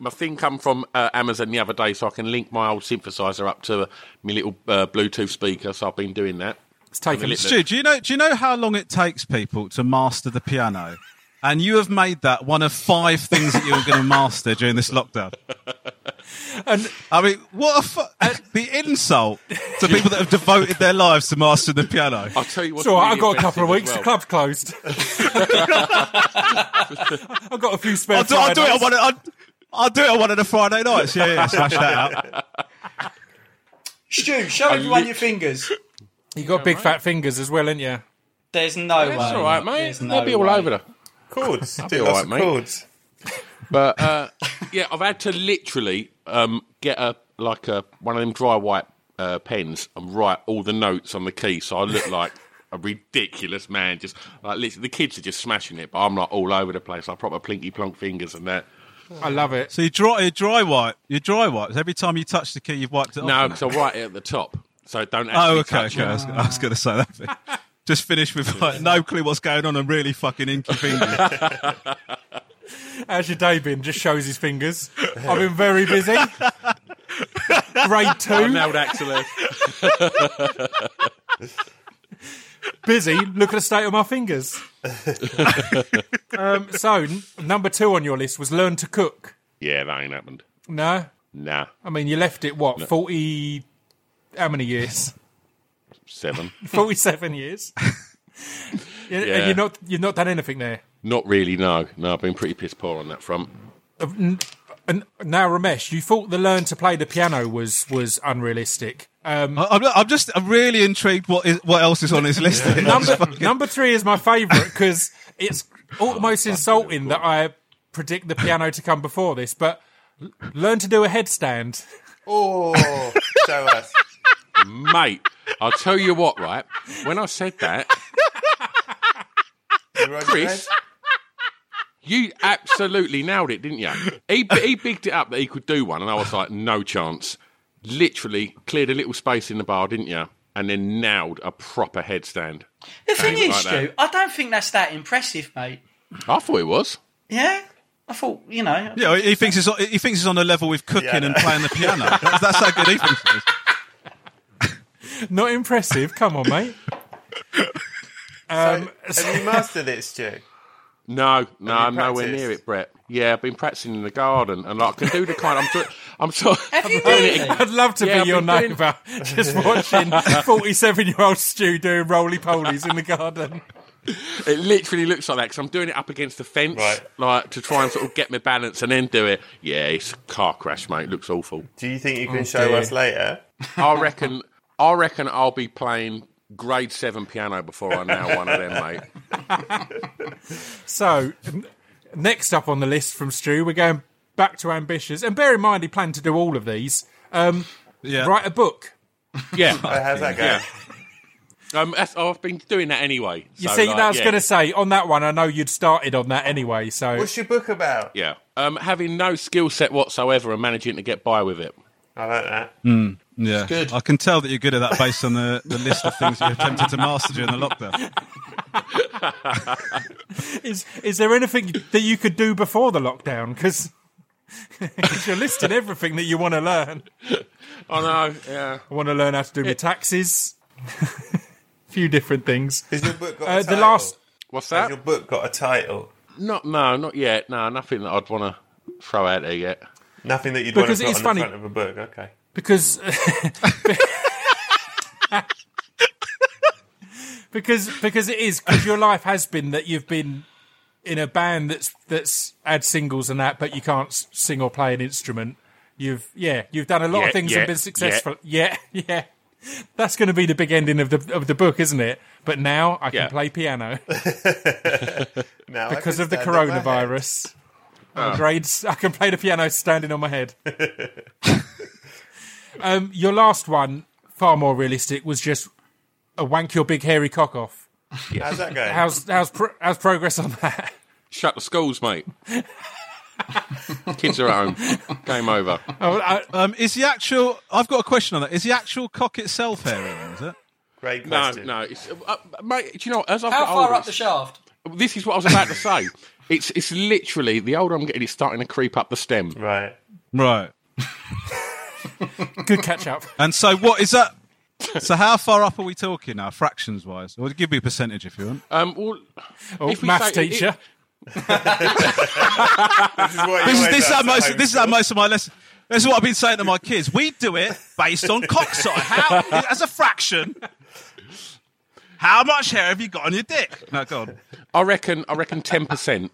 my thing come from uh, Amazon the other day, so I can link my old synthesizer up to uh, my little uh, Bluetooth speaker. So I've been doing that. It's taken. I'm a little- Stu, do you know? Do you know how long it takes people to master the piano? And you have made that one of five things that you're going to master during this lockdown. And I mean, what a fu- uh, the insult to people that have devoted their lives to mastering the piano. I'll tell you what. so I've got a couple of weeks. The club's closed. I've got a few spare. I'll do, I'll do it on Fridays. one. I'll, I'll do it on one of the Friday nights. Yeah, yeah, smash that out. Stu, show everyone your fingers. You got big fat fingers as well, ain't you? There's no way. That's all right, mate. There's no They'll be all way. over there. Chords. be Do all lots mate. chords. But uh, yeah, I've had to literally um, get a like a one of them dry white uh, pens and write all the notes on the key, so I look like a ridiculous man. Just like literally, the kids are just smashing it, but I'm like all over the place. I proper plinky plonk fingers and that. I love it. So you dry, you dry wipe. You dry wipe. Every time you touch the key, you've wiped it No, off. because I write it at the top, so don't actually Oh, okay, touch okay. I it. was, I was going to say that. Bit. Just finished with like no clue what's going on and really fucking inky fingers. How's your day been? Just shows his fingers. I've been very busy. Grade I two, nailed Axel. busy. Look at the state of my fingers. um, so, n- number two on your list was learn to cook. Yeah, that ain't happened. No, Nah, I mean you left it what forty? How many years? seven. Forty-seven years. Yeah, you're not you've not done anything there. Not really. No, no. I've been pretty piss poor on that front. And now, Romesh, you thought the learn to play the piano was was unrealistic. Um, I- I'm, I'm just I'm really intrigued what is what else is on his list. here. number number three is my favourite because it's almost insulting that I predict the piano to come before this. But learn to do a headstand. Oh, show us. Mate, I'll tell you what, right? When I said that, You rode your Chris, you absolutely nailed it, didn't you? He, he bigged it up that he could do one, and I was like, no chance. Literally cleared a little space in the bar, didn't you? And then nailed a proper headstand. The thing is, like Stu. I don't think that's that impressive, mate. I thought it was. Yeah, I thought you know. Yeah, he thinks he's on, he thinks he's on a level with cooking Yeah. and playing the piano. That's, that's how good he thinks it is. Not impressive. Come on, mate. Um, So, have you mastered it, Stu? No, no, I'm you nowhere near it, Brett. Yeah, I've been practicing in the garden, and like, I can do the kind. I'm, so, I'm so. Have you really? I'd love to Yeah, be I've your been doing- neighbour, just watching forty-seven-year-old Stu doing roly polies in the garden. It literally looks like that because I'm doing it up against the fence, Right. like to try and sort of get my balance and then do it. Yeah, it's a car crash, mate. It looks awful. Do you think you Oh, can show dear. us later? I reckon. I reckon I'll be playing grade seven piano before I'm now one of them, mate. So, n- next up on the list from Stu, we're going back to ambitious, and bear in mind he planned to do all of these. Um, Yeah. Write a book. Yeah, how's that going? yeah. Um, that's, I've been doing that anyway. You so, see, like, I was yeah. going to say on that one, I know you'd started on that anyway. So, What's your book about? Yeah, um, having no skill set whatsoever and managing to get by with it. I like that. Yeah, good. I can tell that you're good at that based on the, the list of things you attempted to master during the lockdown. is is there anything that you could do before the lockdown? Because you're listing everything that you want to learn. I know. Yeah. I want to learn how to do my taxes. A few different things. Has your book got a Uh, the title? last What's Has that? your book got a title? Not no, not yet. No, nothing that I'd want to throw out there yet. Nothing that you'd Because want to it's put on funny- the front of a book. Okay. Because because because it is because your life has been that you've been in a band that's that's had singles and that, but you can't sing or play an instrument. You've yeah, you've done a lot Yeah, of things yeah, and been successful. Yeah, yeah. That's going to be the big ending of the of the book, isn't it? But now I can Yeah. play piano Now because of the stand on my head. coronavirus. My grades, I can play the piano standing on my head. Um, your last one, far more realistic, was just a wank your big hairy cock off. How's that going? How's how's pro- how's progress on that? Shut the schools, mate. Kids are at home. Game over. Oh, I, Um, is the actual? I've got a question on that. Is the actual cock itself hairy? then, Is it? Great No, question. no. It's, uh, mate, do you know, as I've How got far older, up the shaft? this is what I was about to say. It's it's literally the older I'm getting, it's starting to creep up the stem. Right. Right. good catch up. And so, what is that? So, how far up are we talking now, fractions wise? Or give me a percentage if you want. Um, well, Oh, If we maths say- teacher. This is what This is this is ask how most this is how most of my lessons. This is what I've been saying to my kids. We do it based on cock size. How as a fraction. How much hair have you got on your dick? No, God, I reckon I reckon ten percent.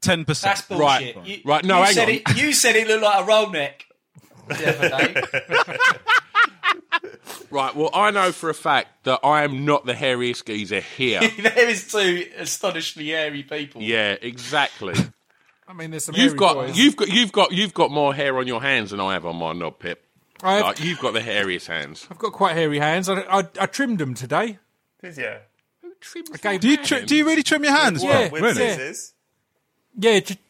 ten percent. That's percent. bullshit. Right, You, right, no, you hang said on. It, you said it looked like a roll neck the other day. Right. Well, I know for a fact that I am not the hairiest geezer here. there is two astonishingly hairy people. yeah, exactly. I mean, there's some You've hairy got boys. you've got you've got you've got more hair on your hands than I have on my knob, Pip. I have, Like, you've got the hairiest hands. I've got quite hairy hands. I, I, I trimmed them today. Did you? gave- Do you tri- do you really trim your hands? Yeah. Well, With really? Scissors? Yeah, j- j-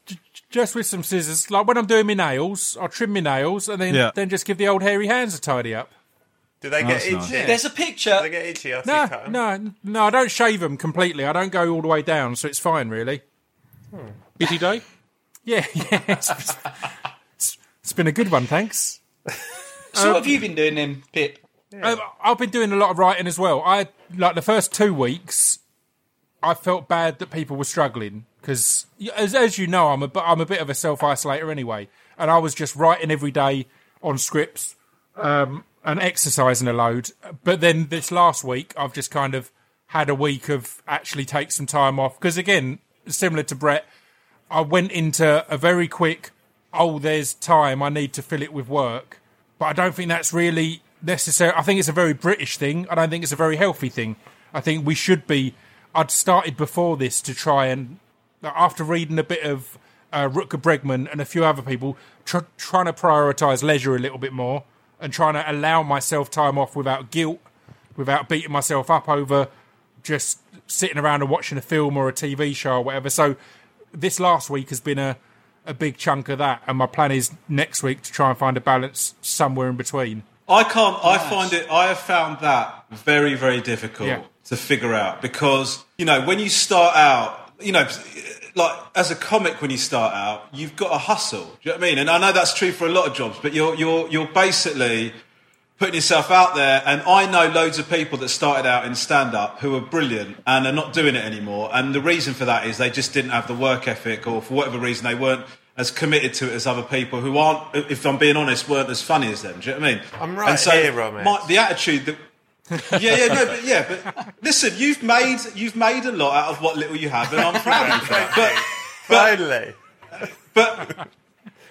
just with some scissors. Like when I'm doing my nails, I'll trim my nails and then Yeah. then just give the old hairy hands a tidy up. Do they get that's itchy? nice. There's a picture. Do they get itchy after No, you cut 'em? no, no. I don't shave them completely. I don't go all the way down, so it's fine, really. Busy day. Yeah, yeah. It's, it's- it's been a good one, thanks. So what have you been doing then, Pip? Um, I've been doing a lot of writing as well. I like the first two weeks. I felt bad that people were struggling because, as, as you know, I'm a I'm a bit of a self isolator anyway, and I was just writing every day on scripts um, and exercising a load. But then this last week, I've just kind of had a week of actually take some time off because, again, similar to Brett, I went into a very quick. Oh, there's time. I need to fill it with work but I don't think that's really necessary. I think it's a very British thing. I don't think it's a very healthy thing. I think we should be. I'd started before this to try and, after reading a bit of uh, Rutger Bregman and a few other people, tr- trying to prioritise leisure a little bit more and trying to allow myself time off without guilt, without beating myself up over just sitting around and watching a film or a TV show or whatever. So this last week has been a, a big chunk of that, and my plan is next week to try and find a balance somewhere in between. I can't. I find it. I have found that very, very difficult Yeah. to figure out because you know when you start out, you know, like as a comic when you start out, you've got to hustle. Do you know what I mean? And I know that's true for a lot of jobs, but you're you're you're basically putting yourself out there. And I know loads of people that started out in stand up who are brilliant and are not doing it anymore. And the reason for that is they just didn't have the work ethic, or for whatever reason they weren't as committed to it as other people who aren't, if I'm being honest, weren't as funny as them. Do you know what I mean? I'm right and so here, Romesh. my- the attitude that. Yeah, yeah, no, but yeah, but listen, you've made you've made a lot out of what little you have, and I'm proud of you for that. But Finally. but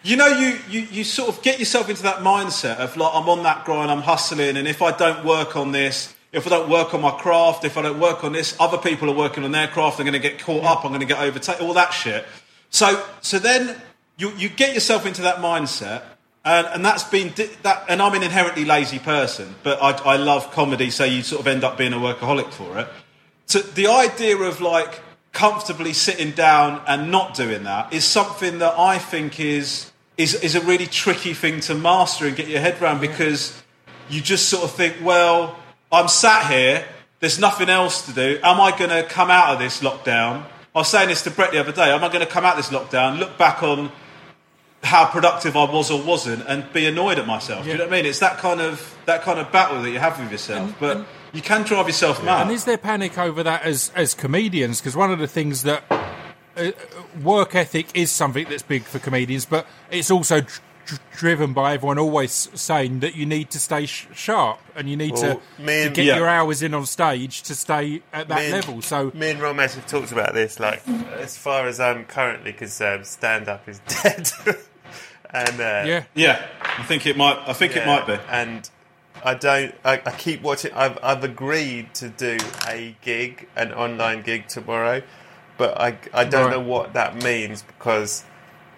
you know, you, you, you sort of get yourself into that mindset of like, I'm on that grind, I'm hustling, and if I don't work on this, if I don't work on my craft, if I don't work on this, other people are working on their craft, I'm going to get caught up, I'm going to get overtaken, all that shit. So, so then you, you get yourself into that mindset, and, and that's been that. And I'm an inherently lazy person, but I, I love comedy, so you sort of end up being a workaholic for it. So the idea of like comfortably sitting down and not doing that is something that I think is is is a really tricky thing to master and get your head around because you just sort of think, well, I'm sat here, there's nothing else to do. Am I going to come out of this lockdown? I was saying this to Brett the other day. Am I going to come out of this lockdown, look back on how productive I was or wasn't, and be annoyed at myself? Do you know what I mean? It's that kind of that kind of battle that you have with yourself, but you can drive yourself mad. And is there panic over that as as comedians? Because one of the things that uh, work ethic is something that's big for comedians, but it's also dr- dr- driven by everyone always saying that you need to stay sh- sharp and you need Well, to, me to get Yeah. your hours in on stage to stay at that Me and- level. So me and Romesh have talked about this. Like, as far as I'm currently concerned, stand up is dead. And uh, yeah, yeah, I think it might. I think it might be. And I don't. I, I keep watching. I've I've agreed to do a gig, an online gig tomorrow, but I I don't Right. know what that means because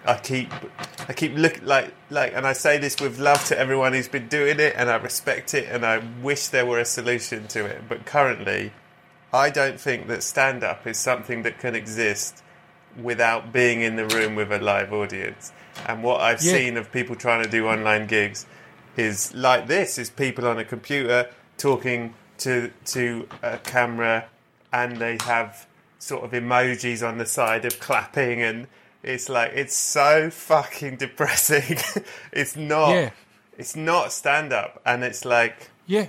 I keep I keep look like like, and I say this with love to everyone who's been doing it, and I respect it, and I wish there were a solution to it. But currently, I don't think that stand up is something that can exist without being in the room with a live audience. And what I've Yeah. seen of people trying to do online gigs is like this: is people on a computer talking to to a camera, and they have sort of emojis on the side of clapping, and it's like it's so fucking depressing. it's not. Yeah. It's not stand up, and it's like Yeah.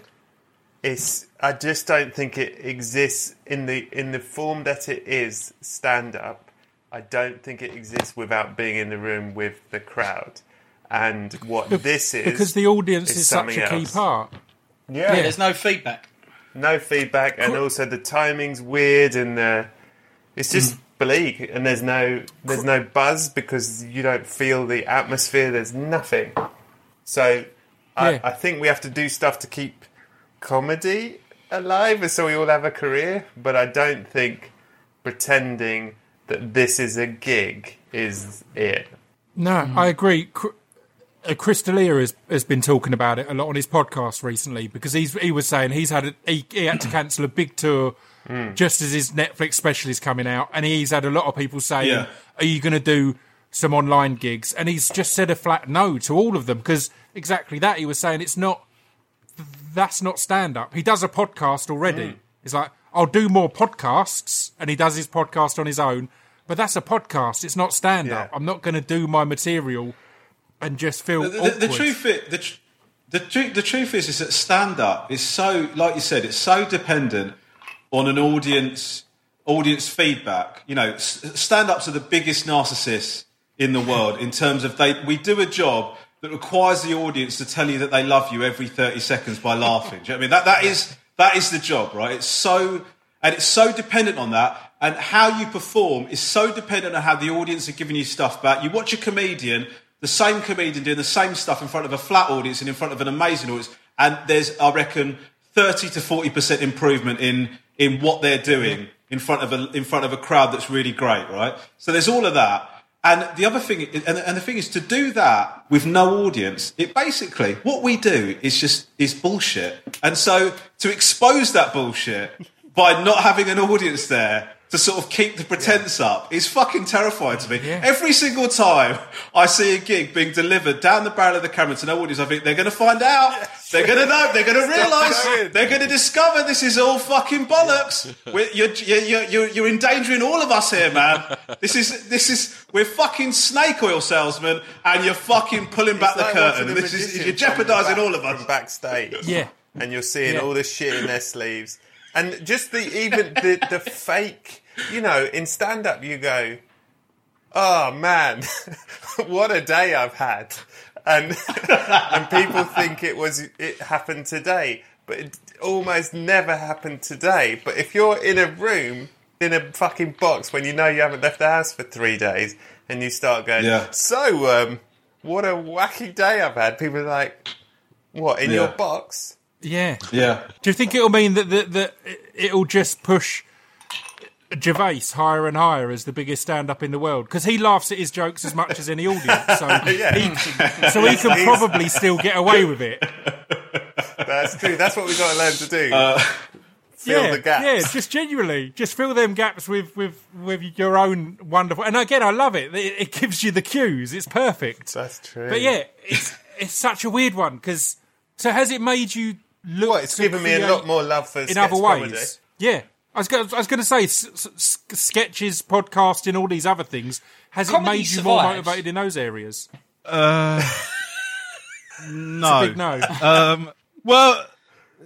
it's I just don't think it exists in the in the form that it is stand up. I don't think it exists without being in the room with the crowd. And what this is Because the audience is is such a key else. part. yeah, Yeah. There's no feedback. no feedback, and also the timing's weird, and uh, it's just Mm. bleak, and there's no there's no buzz because you don't feel the atmosphere. There's nothing. So I, Yeah. I think we have to do stuff to keep comedy alive, so we all have a career. But I don't think pretending that this is a gig is it. No, mm-hmm. I agree. Uh, Chris D'Elia has, has been talking about it a lot on his podcast recently because he's he was saying he's had a, he, he had to cancel a big tour mm. just as his Netflix special is coming out, and he's had a lot of people saying, Yeah. "Are you going to do some online gigs?" And he's just said a flat no to all of them because exactly that he was saying it's not that's not stand up. He does a podcast already. Mm. He's like, I'll do more podcasts, and he does his podcast on his own. But that's a podcast. It's not stand up. Yeah. I'm not going to do my material and just feel The, the, the truth, i- the, tr- the, the truth is, is that stand up is so, like you said, it's so dependent on an audience, audience feedback. You know, stand ups are the biggest narcissists in the world in terms of they. We do a job that requires the audience to tell you that they love you every thirty seconds by laughing. Do you know what I mean? That that is that is the job, right? It's so and it's so dependent on that. And how you perform is so dependent on how the audience are giving you stuff back. You watch a comedian, the same comedian doing the same stuff in front of a flat audience and in front of an amazing audience, and there's, I reckon, thirty to forty percent improvement in in what they're doing in front of a in front of a crowd that's really great, right? So there's all of that. And the other thing, and, and the thing is, to do that with no audience, it basically what we do is just is bullshit. And so to expose that bullshit by not having an audience there to sort of keep the pretense up is fucking terrifying to me. Every single time I see a gig being delivered down the barrel of the camera to no audience, I think they're going to find out. They're going to know. They're going to realise. They're going to discover this is all fucking bollocks. We're, you're, you're, you're, you're endangering all of us here, man. This is this is we're fucking snake oil salesmen, and you're fucking pulling back It's the like curtain. This is you're jeopardising all of us. from backstage. Yeah. and you're seeing Yeah. all this shit in their sleeves, and just the even the the fake. You know, in stand up, you go, "Oh man, what a day I've had," and and people think it was it happened today, but it almost never happened today. But if you're in a room in a fucking box when you know you haven't left the house for three days, and you start going, Yeah. "So, um, what a wacky day I've had," people are like, "What in your box?" Yeah. Yeah. Do you think it'll mean that that, that it'll just push Gervais higher and higher as the biggest stand-up in the world because he laughs at his jokes as much as any audience, so he, so he can probably still get away with it. That's true. That's what we've got to learn to do. Uh, fill yeah, the gaps. yeah, just genuinely, just fill them gaps with with with your own wonderful. And again, I love it. It, it gives you the cues. It's perfect. That's true. But yeah, it's it's such a weird one because. So has it made you look? Well, it's to given me a lot more love for in sketch other comedy. ways. Yeah, I was going, I was going to say s- s- s- sketches, podcasting, all these other things. Has Comedy it made you more motivated in those areas? No. Big no. Um, well,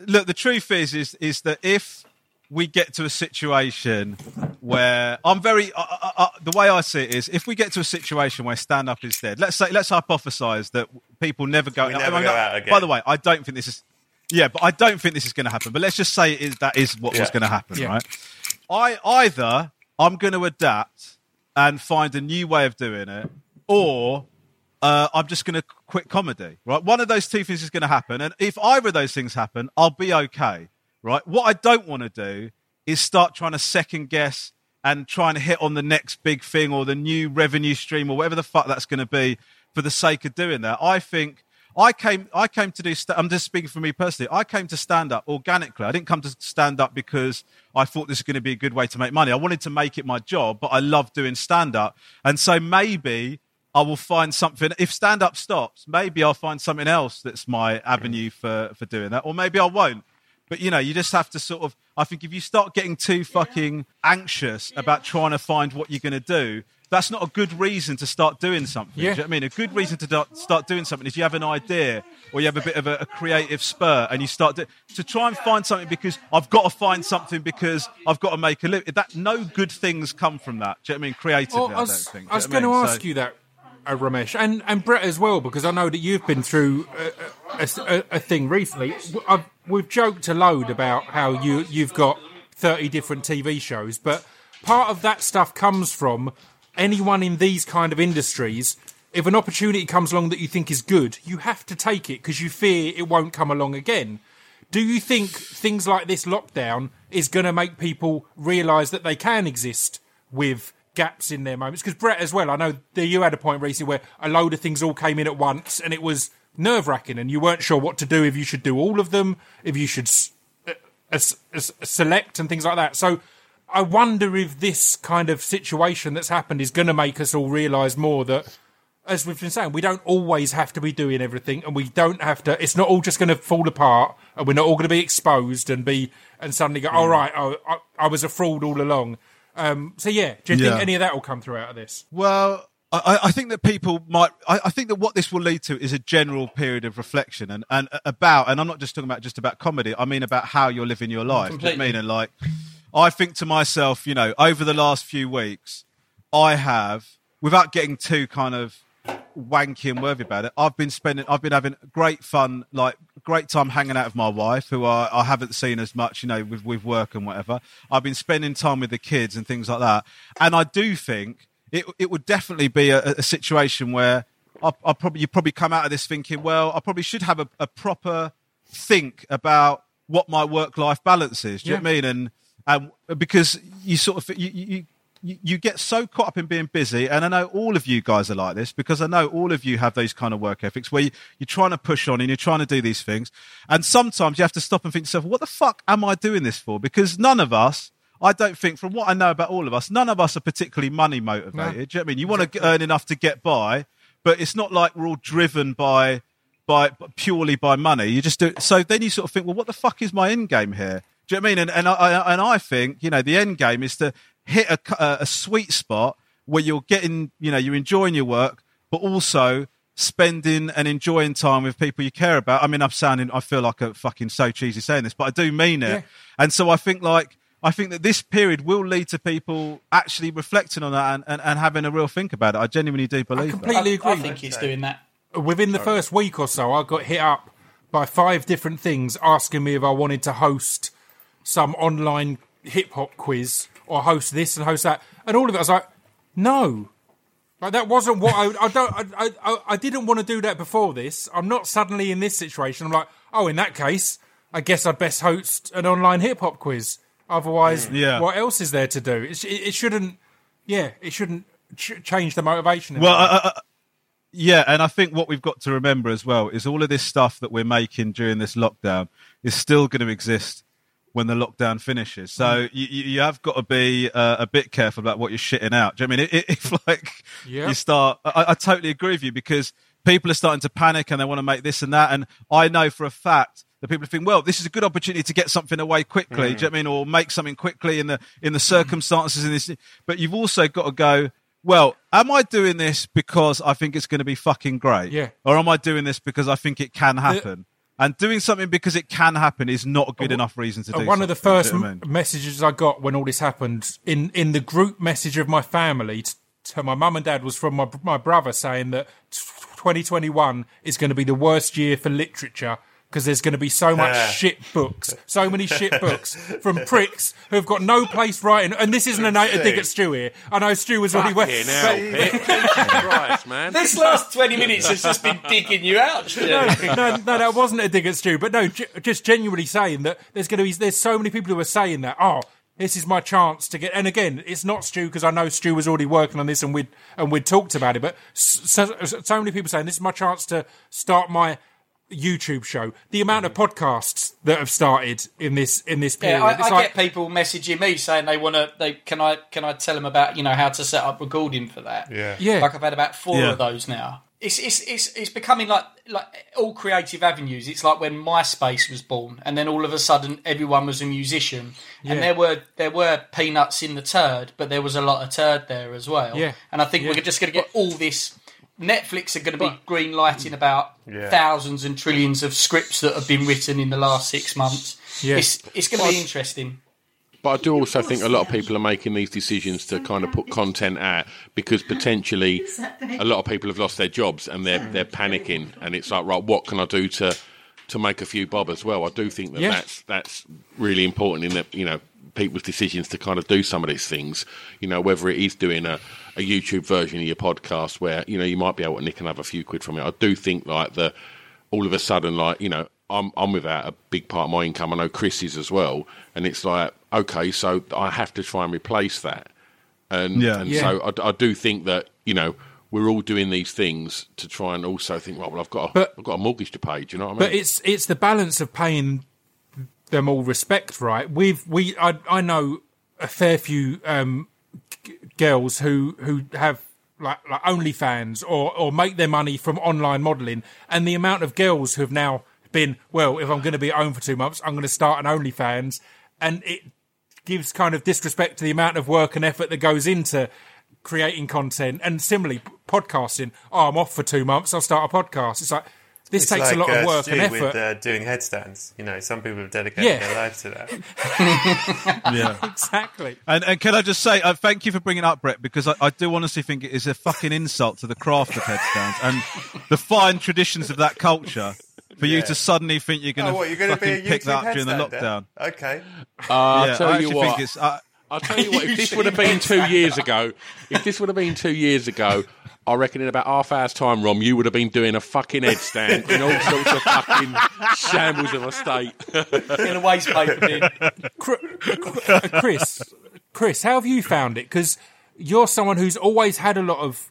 look, the truth is, is, is that if we get to a situation where I'm very, uh, uh, uh, the way I see it is, if we get to a situation where stand up is dead, let's say, let's hypothesize that people never go. We never I mean, go uh, out again. By the way, I don't think this is. Yeah, but I don't think this is going to happen. But let's just say it is, that is what was going to happen, Yeah. right? I either I'm going to adapt and find a new way of doing it, or uh, I'm just going to quit comedy. Right, one of those two things is going to happen, and if either of those things happen, I'll be okay. Right, what I don't want to do is start trying to second guess and trying to hit on the next big thing or the new revenue stream or whatever the fuck that's going to be for the sake of doing that. I think I came, I came to do. St- I'm just speaking for me personally. I came to stand up organically. I didn't come to stand up because I thought this was going to be a good way to make money. I wanted to make it my job, but I love doing stand up, and so maybe I will find something. If stand up stops, maybe I'll find something else that's my avenue for for doing that, or maybe I won't. But you know, you just have to sort of. I think if you start getting too fucking anxious about trying to find what you're going to do, that's not a good reason to start doing something. Do you know what I mean? A good reason to start doing something is you have an idea or you have a bit of a, a creative spur and you start to, to try and find something because I've got to find something because I've got to make a living. That no good things come from that. Do you know what I mean? Creatively, Well, I, I don't think. I was going to what I mean? ask So- you that, uh, Romesh, and, and Brett as well, because I know that you've been through a, a, a, a thing recently. I've, we've joked a load about how you you've got thirty different TV shows, but part of that stuff comes from anyone in these kind of industries. If an opportunity comes along that you think is good, you have to take it because you fear it won't come along again. Do you think things like this lockdown is going to make people realise that they can exist with gaps in their moments? Because Brett, as well, I know that you had a point recently where a load of things all came in at once, and it was nerve wracking, and you weren't sure what to do if you should do all of them, if you should uh, select, and things like that. So. I wonder if this kind of situation that's happened is going to make us all realise more that as we've been saying, we don't always have to be doing everything, and we don't have to. It's not all just going to fall apart, and we're not all going to be exposed and be and suddenly go, "All right, oh, I, I was a fraud all along." Um, so yeah, do you Yeah. think any of that will come through out of this? Well, I, I think that people might. I, I think that what this will lead to is a general period of reflection and, and about. And I'm not just talking about just about comedy. I mean about how you're living your life. Do you know I Completely. mean? And like, I think to myself, you know, over the last few weeks, I have, without getting too kind of wanky and worthy about it, I've been spending, I've been having great fun, like great time hanging out with my wife, who I, I haven't seen as much, you know, with, with work and whatever. I've been spending time with the kids and things like that. And I do think it, it would definitely be a, a situation where I'll probably, you probably come out of this thinking, well, I probably should have a, a proper think about what my work life balance is. Do you know what I mean? And, and because you sort of, you, you, you, get so caught up in being busy, and I know all of you guys are like this because I know all of you have those kind of work ethics where you, you're trying to push on and you're trying to do these things, and sometimes you have to stop and think to yourself, "What the fuck am I doing this for?" Because none of us, I don't think, from what I know about all of us, none of us are particularly money motivated. Do you know what I mean? You want to earn enough to get by, but it's not like we're all driven by by purely by money. You just do it. So then you sort of think, well, what the fuck is my end game here? Do you know what I mean? And and I and I think you know the end game is to hit a, a, a sweet spot where you're getting you know you're enjoying your work, but also spending and enjoying time with people you care about. I mean, I'm sounding, I feel like a fucking so cheesy saying this, but I do mean it. Yeah. And so I think like. I think that this period will lead to people actually reflecting on that and, and, and having a real think about it. I genuinely do believe that. completely I, agree. I think he's doing that. Within the first week or so, I got hit up by five different things asking me if I wanted to host some online hip hop quiz or host this and host that, and all of it. I was like, no. Like that wasn't what I. I don't. I, I. I didn't want to do that before this. I'm not suddenly in this situation. I'm like, oh, in that case, I guess I'd best host an online hip hop quiz. Otherwise, mm. Yeah. what else is there to do? It, it, it shouldn't. Yeah, it shouldn't ch- change the motivation. Well. I, I, yeah, and I think what we've got to remember as well is all of this stuff that we're making during this lockdown is still going to exist when the lockdown finishes. So you, you you have got to be uh, a bit careful about what you're shitting out. Do you know what I mean? If, if like Yeah. you start, I, I totally agree with you because people are starting to panic and they want to make this and that. And I know for a fact that people think, well, this is a good opportunity to get something away quickly. Do you know what I mean? Or make something quickly in the in the circumstances in this. But you've also got to go. Well, am I doing this because I think it's going to be fucking great? Yeah. Or am I doing this because I think it can happen? And doing something because it can happen is not a good enough reason to Uh, do. one of the first you know I mean? messages I got when all this happened in in the group message of my family t- to my mum and dad was from my my brother saying that 2021 is going to be the worst year for literature because there's going to be so much Yeah. shit books, so many shit books from pricks who've got no place writing. And this isn't a, note, dig at Stu here. I know Stu was already Fucking hell, Pip. Christ, man. This last 20 minutes has just been digging you out, Stu. no, no, no, that wasn't a dig at Stu, but no, j- just genuinely saying that there's going to be there's so many people who are saying that. Oh, this is my chance to get. And again, it's not Stu because I know Stu was already working on this and we'd and we'd talked about it. But so, so many people saying this is my chance to start my YouTube show. The amount of mm-hmm. podcasts that have started in this in this period. Yeah, I, I like, get people messaging me saying they want to. They can I can I tell them about you know how to set up recording for that? Yeah. Yeah. Like I've had about four Yeah. of those now. It's it's it's it's becoming like like all creative avenues. It's like when MySpace was born, and then all of a sudden everyone was a musician, Yeah. and there were there were peanuts in the turd, but there was a lot of turd there as well. Yeah. And I think Yeah. we're just going to get all this. Netflix are going to be green lighting about Yeah. thousands and trillions of scripts that have been written in the last six months. Yeah. It's it's going to be interesting. But I do also think a lot of people are making these decisions to kind of put content out because potentially a lot of people have lost their jobs and they're they're panicking and it's like right, what can I do to to make a few bob as well? I do think that Yeah. that's that's really important in that you know people's decisions to kind of do some of these things. You know, whether it is doing a, a YouTube version of your podcast where you know you might be able to nick another few quid from it. I do think like the all of a sudden, like you know, I'm I'm without a big part of my income. I know Chris is as well, and it's like okay, so I have to try and replace that. And Yeah. and Yeah. so I, I do think that you know we're all doing these things to try and also think, well, well I've got a, But- I've got a mortgage to pay. Do you know what I mean? But it's it's the balance of paying them all respect, right? We've we I I know a fair few um, g- girls who who have like like OnlyFans or or make their money from online modelling, and the amount of girls who have now been well, if I'm going to be at home for two months, I'm going to start an OnlyFans, and it gives kind of disrespect to the amount of work and effort that goes into creating content. And similarly podcasting. Oh i'm off for two months i'll start a podcast. It's like this It's takes like, a lot uh, of work Stu and effort with uh, doing headstands. You know, some people have dedicated Yeah. their lives to that. Yeah. exactly And, and can I just say, uh, thank you for bringing it up, Brett, because I, I do honestly think it is a fucking insult to the craft of headstands and the fine traditions of that culture for you to suddenly think you're going Oh, you're going to fucking pick that up during the headstander? lockdown. Okay. Uh, I'll yeah, tell I you actually what. think it's. I'll tell you what. If this would have been two years ago, if this would have been two years ago, I reckon in about half hour's time, Rom, you would have been doing a fucking headstand in all sorts of fucking shambles of a state. in a waste paper bin. Chris, Chris, how have you found it? Because you're someone who's always had a lot of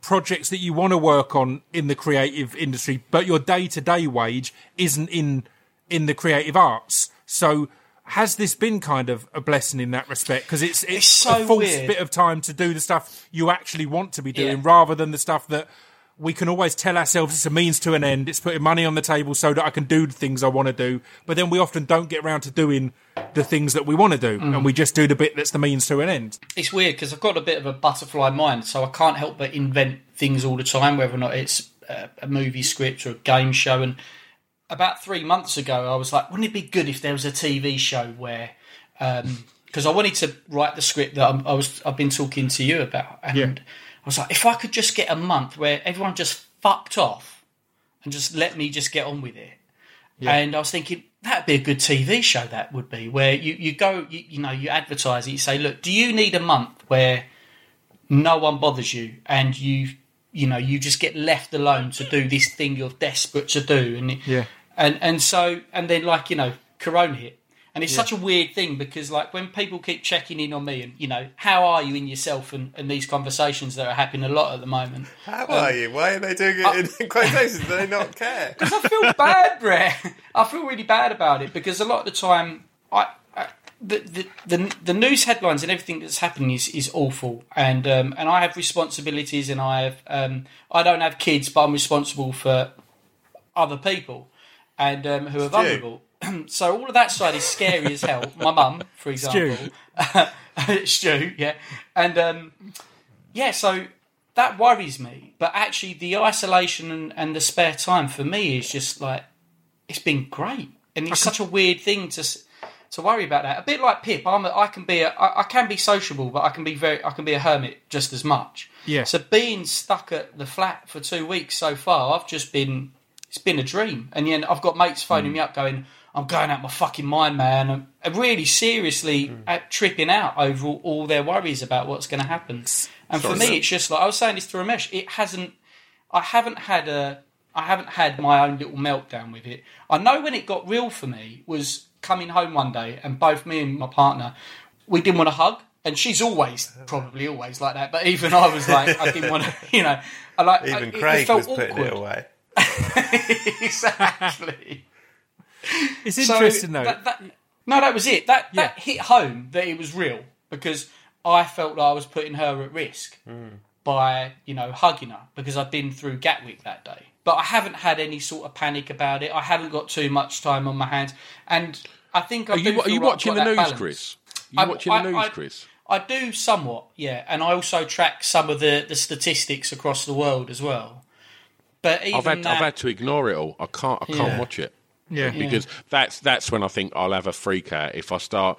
projects that you want to work on in the creative industry, but your day to day wage isn't in in the creative arts. So. Has this been kind of a blessing in that respect? Because it's it's, so a false weird. bit of time to do the stuff you actually want to be doing, Yeah. rather than the stuff that we can always tell ourselves it's a means to an end. It's putting money on the table so that I can do the things I want to do. But then we often don't get around to doing the things that we want to do, Mm. and we just do the bit that's the means to an end. It's weird because I've got a bit of a butterfly mind, so I can't help but invent things all the time, whether or not it's a, a movie script or a game show. And about three months ago, I was like, wouldn't it be good if there was a TV show where. Um, because I wanted to write the script that I'm, I was I've been talking to you about, and Yeah. I was like, if I could just get a month where everyone just fucked off and just let me just get on with it, and I was thinking that'd be a good TV show. That would be where you, you go, you, you know, you advertise it. You say, look, do you need a month where no one bothers you and you, you know, you just get left alone to do this thing you're desperate to do, and it- Yeah. And and so and then like you know, Corona hit. And it's such a weird thing because, like, when people keep checking in on me and, you know, how are you in yourself and, and these conversations that are happening a lot at the moment, How are you? Why are they doing it in quotations? Do they not care? Because I feel bad, Brett. I feel really bad about it because a lot of the time, I, I the, the the the news headlines and everything that's happening is, is awful, and um, and I have responsibilities, and I have um, I don't have kids, but I'm responsible for other people, and um, who are vulnerable. so all of that side is scary as hell. My mum, for example, Stu, yeah, and um, yeah, so that worries me. But actually, the isolation and, and the spare time for me is just like it's been great, and it's such a weird thing to to worry about that. A bit like Pip, I'm a, I can be a, I, I can be sociable, but I can be very I can be a hermit just as much. Yeah. So being stuck at the flat for two weeks so far, I've just been it's been a dream. And then I've got mates phoning me up going, I'm going out my fucking mind, man. I'm, I'm really seriously uh, tripping out over all, all their worries about what's going to happen. And for me, it's just like I was saying this to Romesh. It hasn't. I haven't had a. I haven't had my own little meltdown with it. I know when it got real for me was coming home one day and both me and my partner, we didn't want to hug. And she's always, probably always like that. But even I was like, I didn't want to, you know. I like I- Even it- it Craig felt was putting it away. exactly. It's So interesting though. that- that- no, that was it. That that Yeah. hit home that it was real because I felt like I was putting her at risk hmm. by you know hugging her because I'd been through Gatwick that day. But I haven't had any sort of panic about it. I haven't got too much time on my hands, and I think I Are you, do are you feel watching the news, balance. Chris? Are I- you watching I- the news, I- Chris? I do somewhat, yeah, and I also track some of the, the statistics across the world as well. But even I've had that, I've had to ignore it all. I can't I can't Yeah. watch it. yeah. because that's that's when I think I'll have a freak out if I start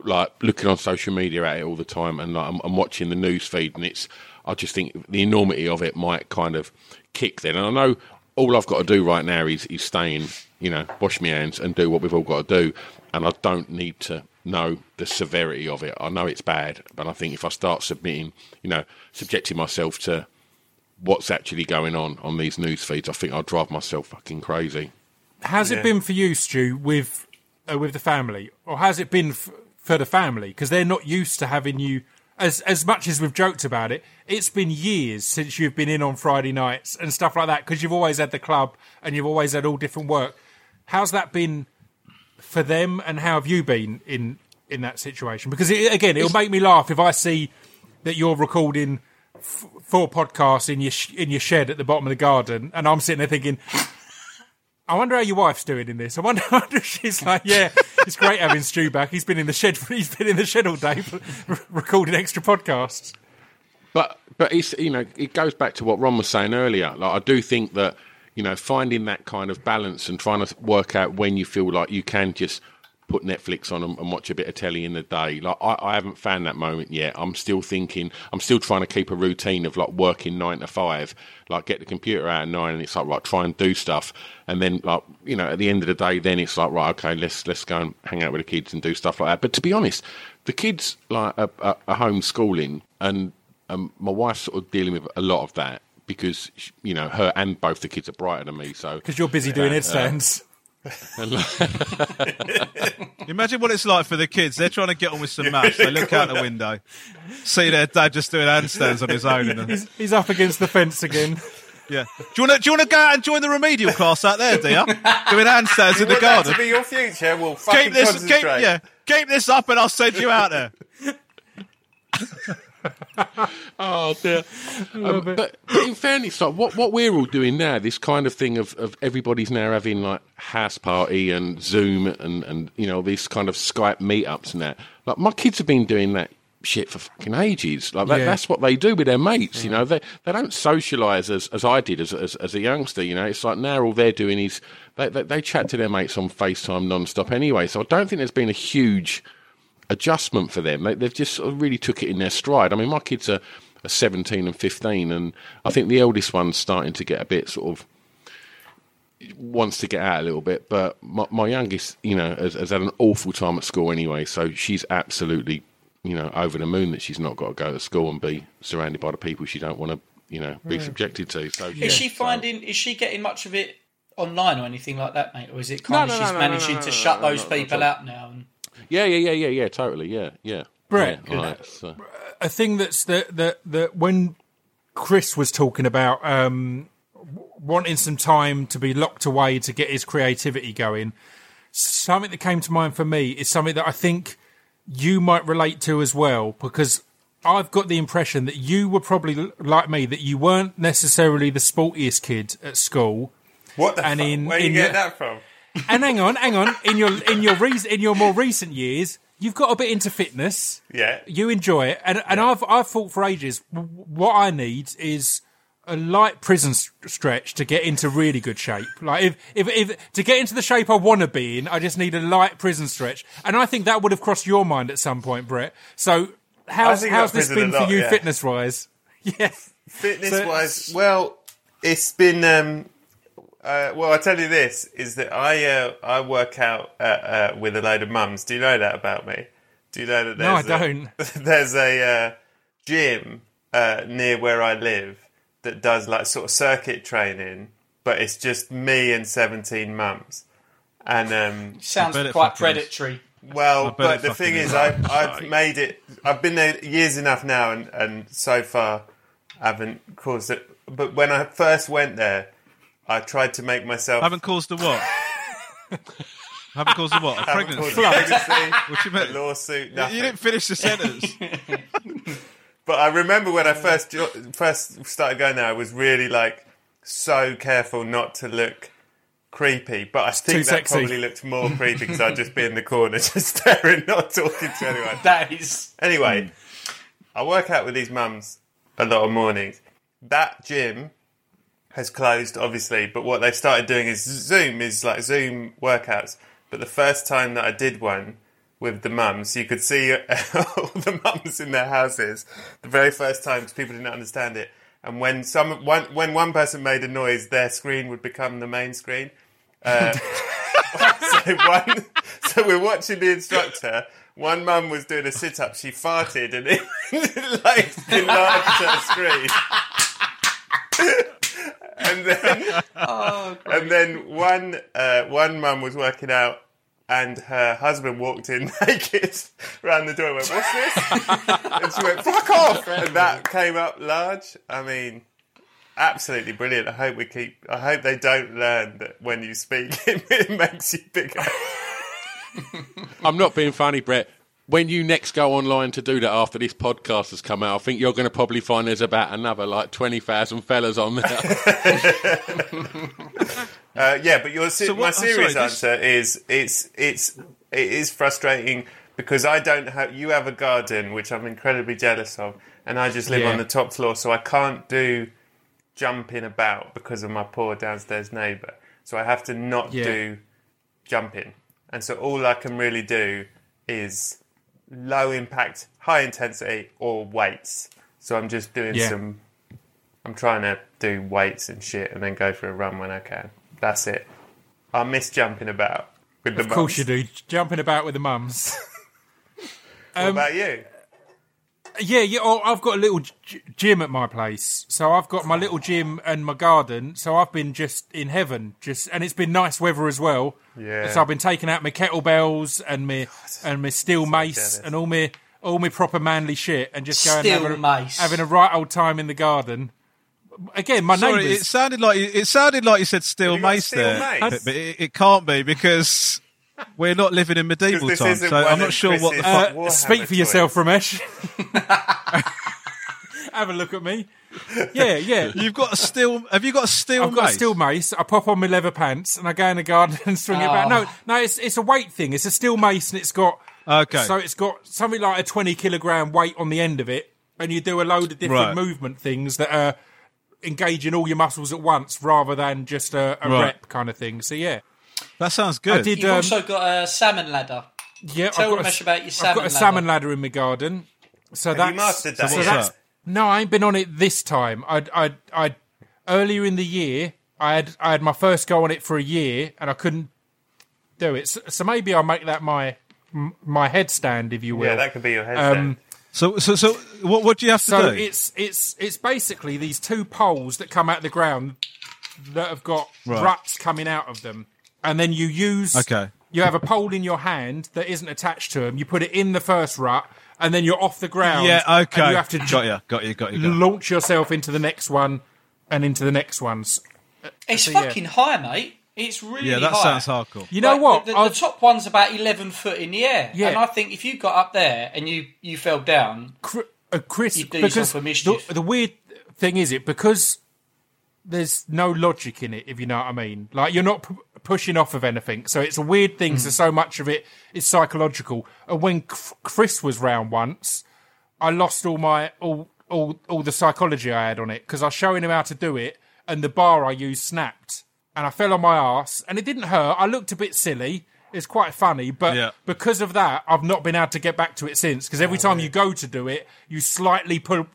like looking on social media at it all the time and like, I'm, I'm watching the news feed and it's I just think the enormity of it might kind of kick then and I know all I've got to do right now is is stay in you know wash my hands and do what we've all got to do and I don't need to know the severity of it I know it's bad but I think if I start submitting you know subjecting myself to what's actually going on on these news feeds I think I'll drive myself fucking crazy Has it been for you, Stu, with uh, with the family, or has it been f- for the family? Because they're not used to having you. As as much as we've joked about it, it's been years since you've been in on Friday nights and stuff like that. Because you've always had the club and you've always had all different work. How's that been for them, and how have you been in in that situation? Because it, again, it'll make me laugh if I see that you're recording f- four podcasts in your sh- in your shed at the bottom of the garden, and I'm sitting there thinking. I wonder how your wife's doing in this. I wonder, if she's like, yeah, it's great having Stu back. He's been in the shed. He's been in the shed all day, r- recording extra podcasts. But but it's you know it goes back to what Ron was saying earlier. Like I do think that you know finding that kind of balance and trying to work out when you feel like you can just put Netflix on and, and watch a bit of telly in the day. Like I, I haven't found that moment yet. I'm still thinking. I'm still trying to keep a routine of like working nine to five. Like get the computer out at nine and it's like right try and do stuff. And then like you know at the end of the day then it's like right okay let's let's go and hang out with the kids and do stuff like that. But to be honest, the kids like are, are, are homeschooling and um, my wife's sort of dealing with a lot of that because you know her and both the kids are brighter than me. So Because you're busy doing headstands. Imagine what it's like for the kids. They're trying to get on with some maths. They look out the window, see their dad just doing handstands on his own. And, he's, he's up against the fence again. yeah. Do you want to do you want to go out and join the remedial class out there, do you? Doing handstands in the Want that garden. to be your future? Well, fucking Keep this, keep, concentrate. yeah, keep this up, and I'll send you out there. Oh dear. Um, but, but in fairness, like what what we're all doing now, this kind of thing of, of everybody's now having like house party and Zoom and and you know these kind of Skype meetups and that. Like my kids have been doing that shit for fucking ages. Like that, Yeah. that's what they do with their mates. You know, they they don't socialise as as I did as, as as a youngster. You know, it's like now all they're doing is they they, they chat to their mates on FaceTime non-stop anyway. So I don't think there's been a huge adjustment for them. They, they've just sort of really took it in their stride. I mean, my kids are, are 17 and 15, and I think the eldest one's starting to get a bit sort of wants to get out a little bit. But my, my youngest, you know, has, has had an awful time at school anyway, so she's absolutely, you know, over the moon that she's not got to go to school and be surrounded by the people she don't want to, you know, be subjected to. So Is she so- finding? Is she getting much of it online or anything like that, mate? Or is it kind No, of no, she's no, no, managing no, to no, shut no, those no, no, people out now? And Yeah, yeah, yeah, yeah, yeah, totally, yeah, yeah. Brett, yeah, alright, so- a thing that's that that that when Chris was talking about um, wanting some time to be locked away to get his creativity going, something that came to mind for me is something that I think you might relate to as well because I've got the impression that you were probably like me that you weren't necessarily the sportiest kid at school. What the And fuck? in- Where you get your- that from? And hang on, hang on, in your in your re- in your more recent years, you've got a bit into fitness. Yeah. you enjoy it, and and I've I've thought for ages. What I need is a light prison s- stretch to get into really good shape. Like if if, if to get into the shape I want to be in, I just need a light prison stretch, and I think that would have crossed your mind at some point, Brett. So how's how's this been lot, for you, yeah. fitness wise? Yeah, Fitness So- wise, well, it's been um, Uh, well, I tell you this is that I uh, I work out uh, uh, with a load of mums. Do you know that about me? Do you know that? No, I don't. there's a uh, gym uh, near where I live that does like sort of circuit training, but it's just me and seventeen mums. And um, Sounds quite fucking predatory. well, but the thing is. is, I've, I've made it. I've been there years enough now, and, and so far, haven't caused it. But when I first went there, I tried to make myself Haven't caused a what? haven't caused a what? A haven't pregnancy? caused a pregnancy, What you a mean? lawsuit, You didn't finish the sentence. But I remember when I first jo- first started going there, I was really like so careful not to look creepy. But I think Too that sexy. probably looked more creepy because I'd just be in the corner, just staring, not talking to anyone. That is. Anyway, hmm. I work out with these mums a lot of mornings. That gym has closed, obviously, but what they've started doing is Zoom, is like Zoom workouts. But the first time that I did one with the mums, you could see all the mums in their houses. The very first time, 'cause people didn't understand it. And when some one, when one person made a noise, their screen would become the main screen. Uh, so one, so we're watching the instructor. One mum was doing a sit up. She farted and it like enlarged her screen. And then, and then one uh, one mum was working out, and her husband walked in naked round the door. and Went, what's this? and she went, "Fuck off!" And that came up large. I mean, absolutely brilliant. I hope we keep. I hope they don't learn that when you speak, it makes you bigger. I'm not being funny, Brett. When you next go online to do that after this podcast has come out, I think you're going to probably find there's about another like 20,000 fellas on there. Uh, yeah, but your So my I'm serious sorry, this- answer is it's it's it is frustrating because I don't have you have a garden which I'm incredibly jealous of, and I just live Yeah. on the top floor, so I can't do jumping about because of my poor downstairs neighbour. So I have to not Yeah. do jumping, and so all I can really do is low impact, high intensity, or weights. So I'm just doing Yeah. some. I'm trying to do weights and shit, and then go for a run when I can. That's it. I miss jumping about with the Of course you do. Jumping about with the mums. What um, about you? Yeah, yeah. Oh, I've got a little g- gym at my place, so I've got my little gym and my garden. So I've been just in heaven, just and it's been nice weather as well. Yeah. So I've been taking out my kettlebells and my and my steel mace jealous. and all my all my proper manly shit, and just going Steel having, a- mace. having a right old time in the garden. Again, my Sorry, neighbours. it sounded like you- it sounded like you said steel you mace steel there, mace? but but it, it can't be because we're not living in medieval times. So I'm not sure what the fuck. Uh, Warhammer speak for yourself, toys. Romesh. Have a look at me. Yeah, yeah. You've got a steel. Have you got a steel? I've got mace? a steel mace. I pop on my leather pants and I go in the garden and swing it back. No, no, it's it's a weight thing. It's a steel mace and it's got Okay. So it's got something like a twenty kilogram weight on the end of it, and you do a load of different Right. movement things that are engaging all your muscles at once rather than just a, a Right. rep kind of thing. So yeah, That sounds good. I did. You've Um, also got a salmon ladder. yeah, tell I've got Romesh a, about your I've salmon got a ladder. salmon ladder in my garden. So Have that's you mastered that? So so yet? that's no, I ain't been on it this time. I, I, I, earlier in the year, I had, I had my first go on it for a year, and I couldn't do it. So, so maybe I'll make that my, my headstand, if you will. Yeah, that could be your headset. Um, so so so what what do you have to so do? it's it's it's basically these two poles that come out of the ground that have got Right. ruts coming out of them, and then you use Okay. You have a pole in your hand that isn't attached to them. You put it in the first rut, and then you're off the ground. yeah. Okay. And you have to got you. Got you. Got you. Got you. launch yourself into the next one and into the next ones. It's So, yeah. fucking high, mate. It's really Yeah, that high. sounds hardcore. You know Like, what? The, the, I've- top one's about eleven foot in the air, Yeah. and I think if you got up there and you you fell down, Cr- uh, Chris, You do because yourself a mischief. the, the weird thing is it because there's no logic in it, if you know what I mean. Like you're not p- pushing off of anything, so it's a weird thing. Mm. So so much of it is psychological. And when C- Chris was round once, I lost all my all all all the psychology I had on it because I was showing him how to do it, and the bar I used snapped, and I fell on my ass, and it didn't hurt. I looked a bit silly. It's quite funny, but Yeah. because of that, I've not been able to get back to it since. Because every time you go to do it, you slightly pull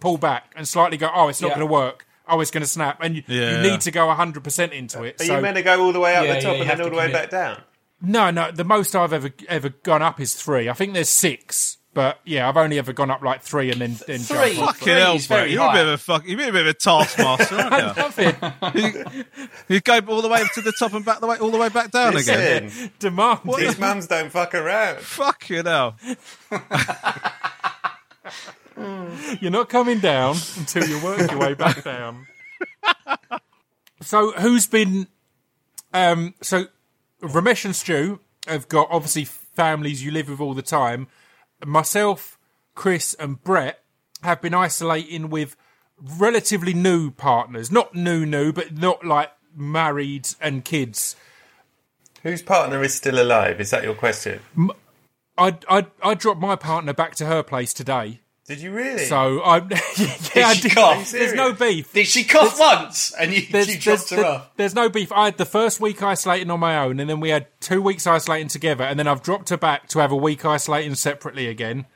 pull back and slightly go, "Oh, it's not Yeah. going to work," oh, it's going to snap, and you, Yeah. you need to go hundred percent into it. Are so you meant to go all the way up Yeah, the top yeah, and then all the way back down? no, no, the most I've ever ever gone up is three. I think there's six, but yeah, I've only ever gone up like three and then then Three. jump. Fucking Three hell, is bro. You're a bit of a fuck. You're a bit of a taskmaster, aren't Love it. you? you go all the way up to the top and back the way, all the way back down again. Listen, Demand. these mums don't fuck around. Fucking hell. You're not coming down until you work your way back down. so who's been? Um, so Romesh and Stu have got obviously families you live with all the time. Myself, Chris, and Brett have been isolating with relatively new partners. Not new, new, but not like married and kids. Whose partner is still alive? Is that your question? I I I dropped my partner back to her place today. Did you really? So I yeah, I she did. cough? There's no beef. Did she cough once and you, there's, you there's, dropped her there- off? there's no beef. I had the first week isolating on my own, and then we had two weeks isolating together, and then I've dropped her back to have a week isolating separately again.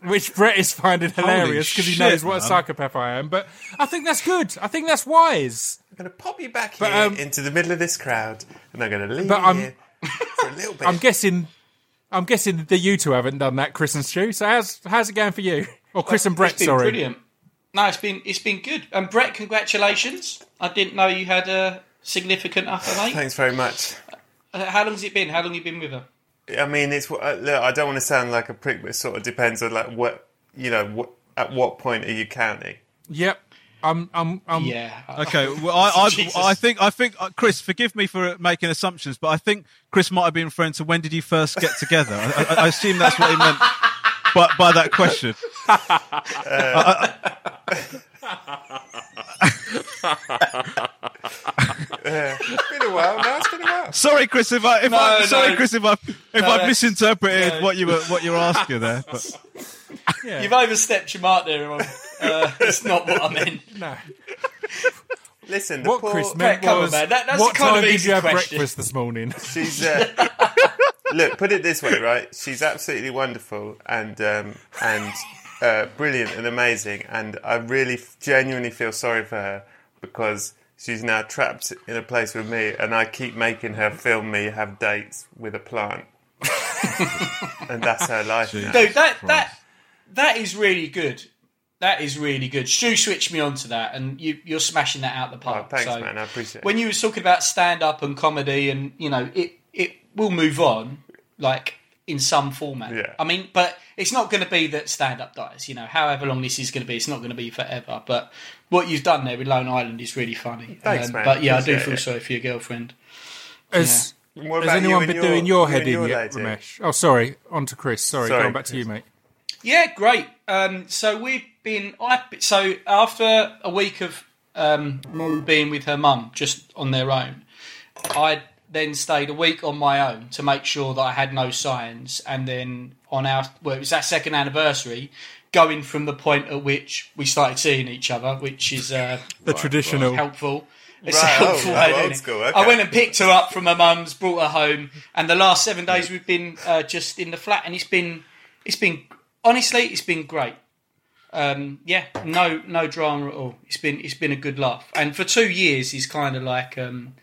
Which Brett is finding hilarious because he knows what a psychopath I am. But I think that's good. I think that's wise. I'm going to pop you back But, here um, into the middle of this crowd, and I'm going to leave But you I'm- here for a little bit. I'm guessing. I'm guessing that you two haven't done that, Chris and Stu. So how's how's it going for you? Or Chris and Brett? It's been Sorry. brilliant. No, it's been it's been good. And Brett, congratulations! I didn't know you had a significant upper mate. Thanks very much. Uh, How long's it been? How long you been with her? I mean, it's uh, look. I don't want to sound like a prick, but it sort of depends on like what you know. What, at what point are you counting? Yep. I'm. I'm. I'm Yeah. Okay, well, I, I, I think, I think, uh, Chris, forgive me for making assumptions, but I think Chris might have been referring to when did you first get together. I, I, I assume that's what he meant by, by that question. It's been a while. No, it's been a while. Sorry, Chris, if I, if No, I no. sorry, Chris, if I, if I've misinterpreted no. what you were, what you were asking there. But You've overstepped your mark there, everyone. Uh, that's not what I meant. no. Listen, the What poor, Chris meant come on, man. That- that's what kind time of did easy you have question. breakfast this morning? She's uh, look. Put it this way, right? She's absolutely wonderful and um, and uh, brilliant and amazing, and I really f- genuinely feel sorry for her because she's now trapped in a place with me, and I keep making her film me have dates with a plant, and that's her life. now. Dude, that that that is really good. That is really good. Stu switched me on to that, and you, you're smashing that out the Oh, park. thanks, so man. I appreciate when you were talking about stand up and comedy, and you know, it it will move on, like in some format. Yeah. I mean, but it's not going to be that stand up dies. You know, however long this is going to be, it's not going to be forever. But what you've done there with Lone Island is really funny. Thanks, Um, man. But yeah, I do feel it. sorry for your girlfriend. Has, What has anyone you been your- doing your head in your yet, lady? Romesh? Oh, sorry. On to Chris. Sorry, Sorry, going back to you, mate. Yeah, great. Um, so we've been. I so after a week of um, Molly being with her mum just on their own, I then stayed a week on my own to make sure that I had no signs, and then on our well, it was that second anniversary, going from the point at which we started seeing each other, which is uh, The traditional. helpful. It's Right, a helpful oh, way, old school, okay. I went and picked her up from her mum's, brought her home, and the last seven days we've been uh, just in the flat, and it's been, it's been honestly, it's been great. Um, yeah, no, no drama at all. It's been, it's been a good laugh, and for two years, he's kind of like, um,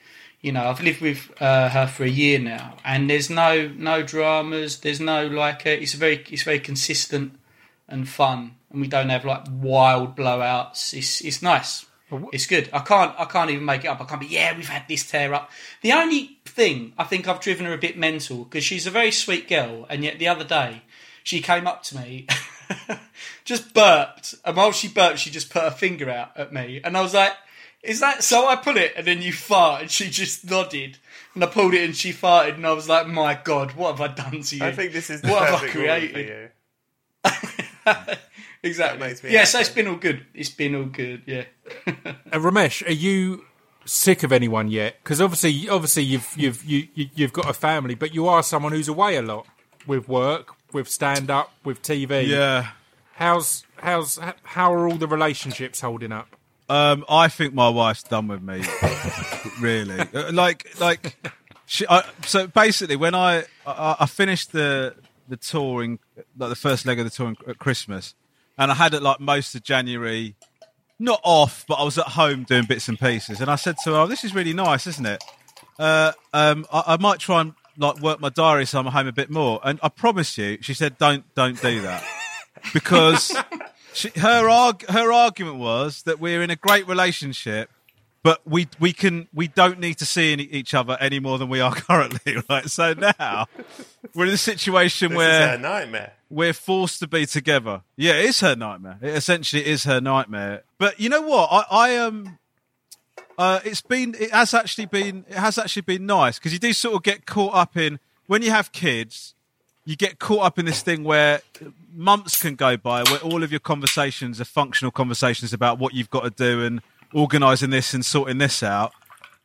you know, I've lived with uh, her for a year now, and there's no, no dramas. There's no like, uh, it's very, it's very consistent and fun, and we don't have like wild blowouts. It's, it's nice. It's good. I can't. I can't even make it up. I can't be. Yeah, we've had this tear up. The only thing I think I've driven her a bit mental because she's a very sweet girl, and yet the other day she came up to me, just burped, and while she burped, she just put her finger out at me, and I was like, "Is that so?" I put it, and then you fart, and she just nodded, and I pulled it, and she farted, and I was like, "My God, what have I done to you?" I think this is the what have I perfect for created? you. exactly. That makes me yeah, so it's been all good. It's been all good. Yeah. Uh, Romesh, are you sick of anyone yet? Because obviously, obviously, you've you've you, you- you've got a family, but you are someone who's away a lot with work, with stand up, with TV. yeah, How's how's how are all the relationships holding up? Um, I think my wife's done with me. really, Uh, like, like, she, I, so basically, when I, I I finished the the touring, like the first leg of the tour at Christmas, and I had it like most of January not off, but I was at home doing bits and pieces, and I said to her, "Oh, this is really nice, isn't it? Uh, um, I, I might try and like work my diary so I'm home a bit more." And I promise you, she said, "Don't, don't do that," because she, her arg- her argument was that we're in a great relationship. But we we can we don't need to see any, each other any more than we are currently, right? So now we're in a situation This where is a nightmare. we're forced to be together. Yeah, it is her nightmare. It essentially is her nightmare. But you know what? I, I um, uh, it's been, it has actually been, it has actually been nice because you do sort of get caught up in when you have kids. You get caught up in this thing where months can go by where all of your conversations are functional conversations about what you've got to do and organising this and sorting this out.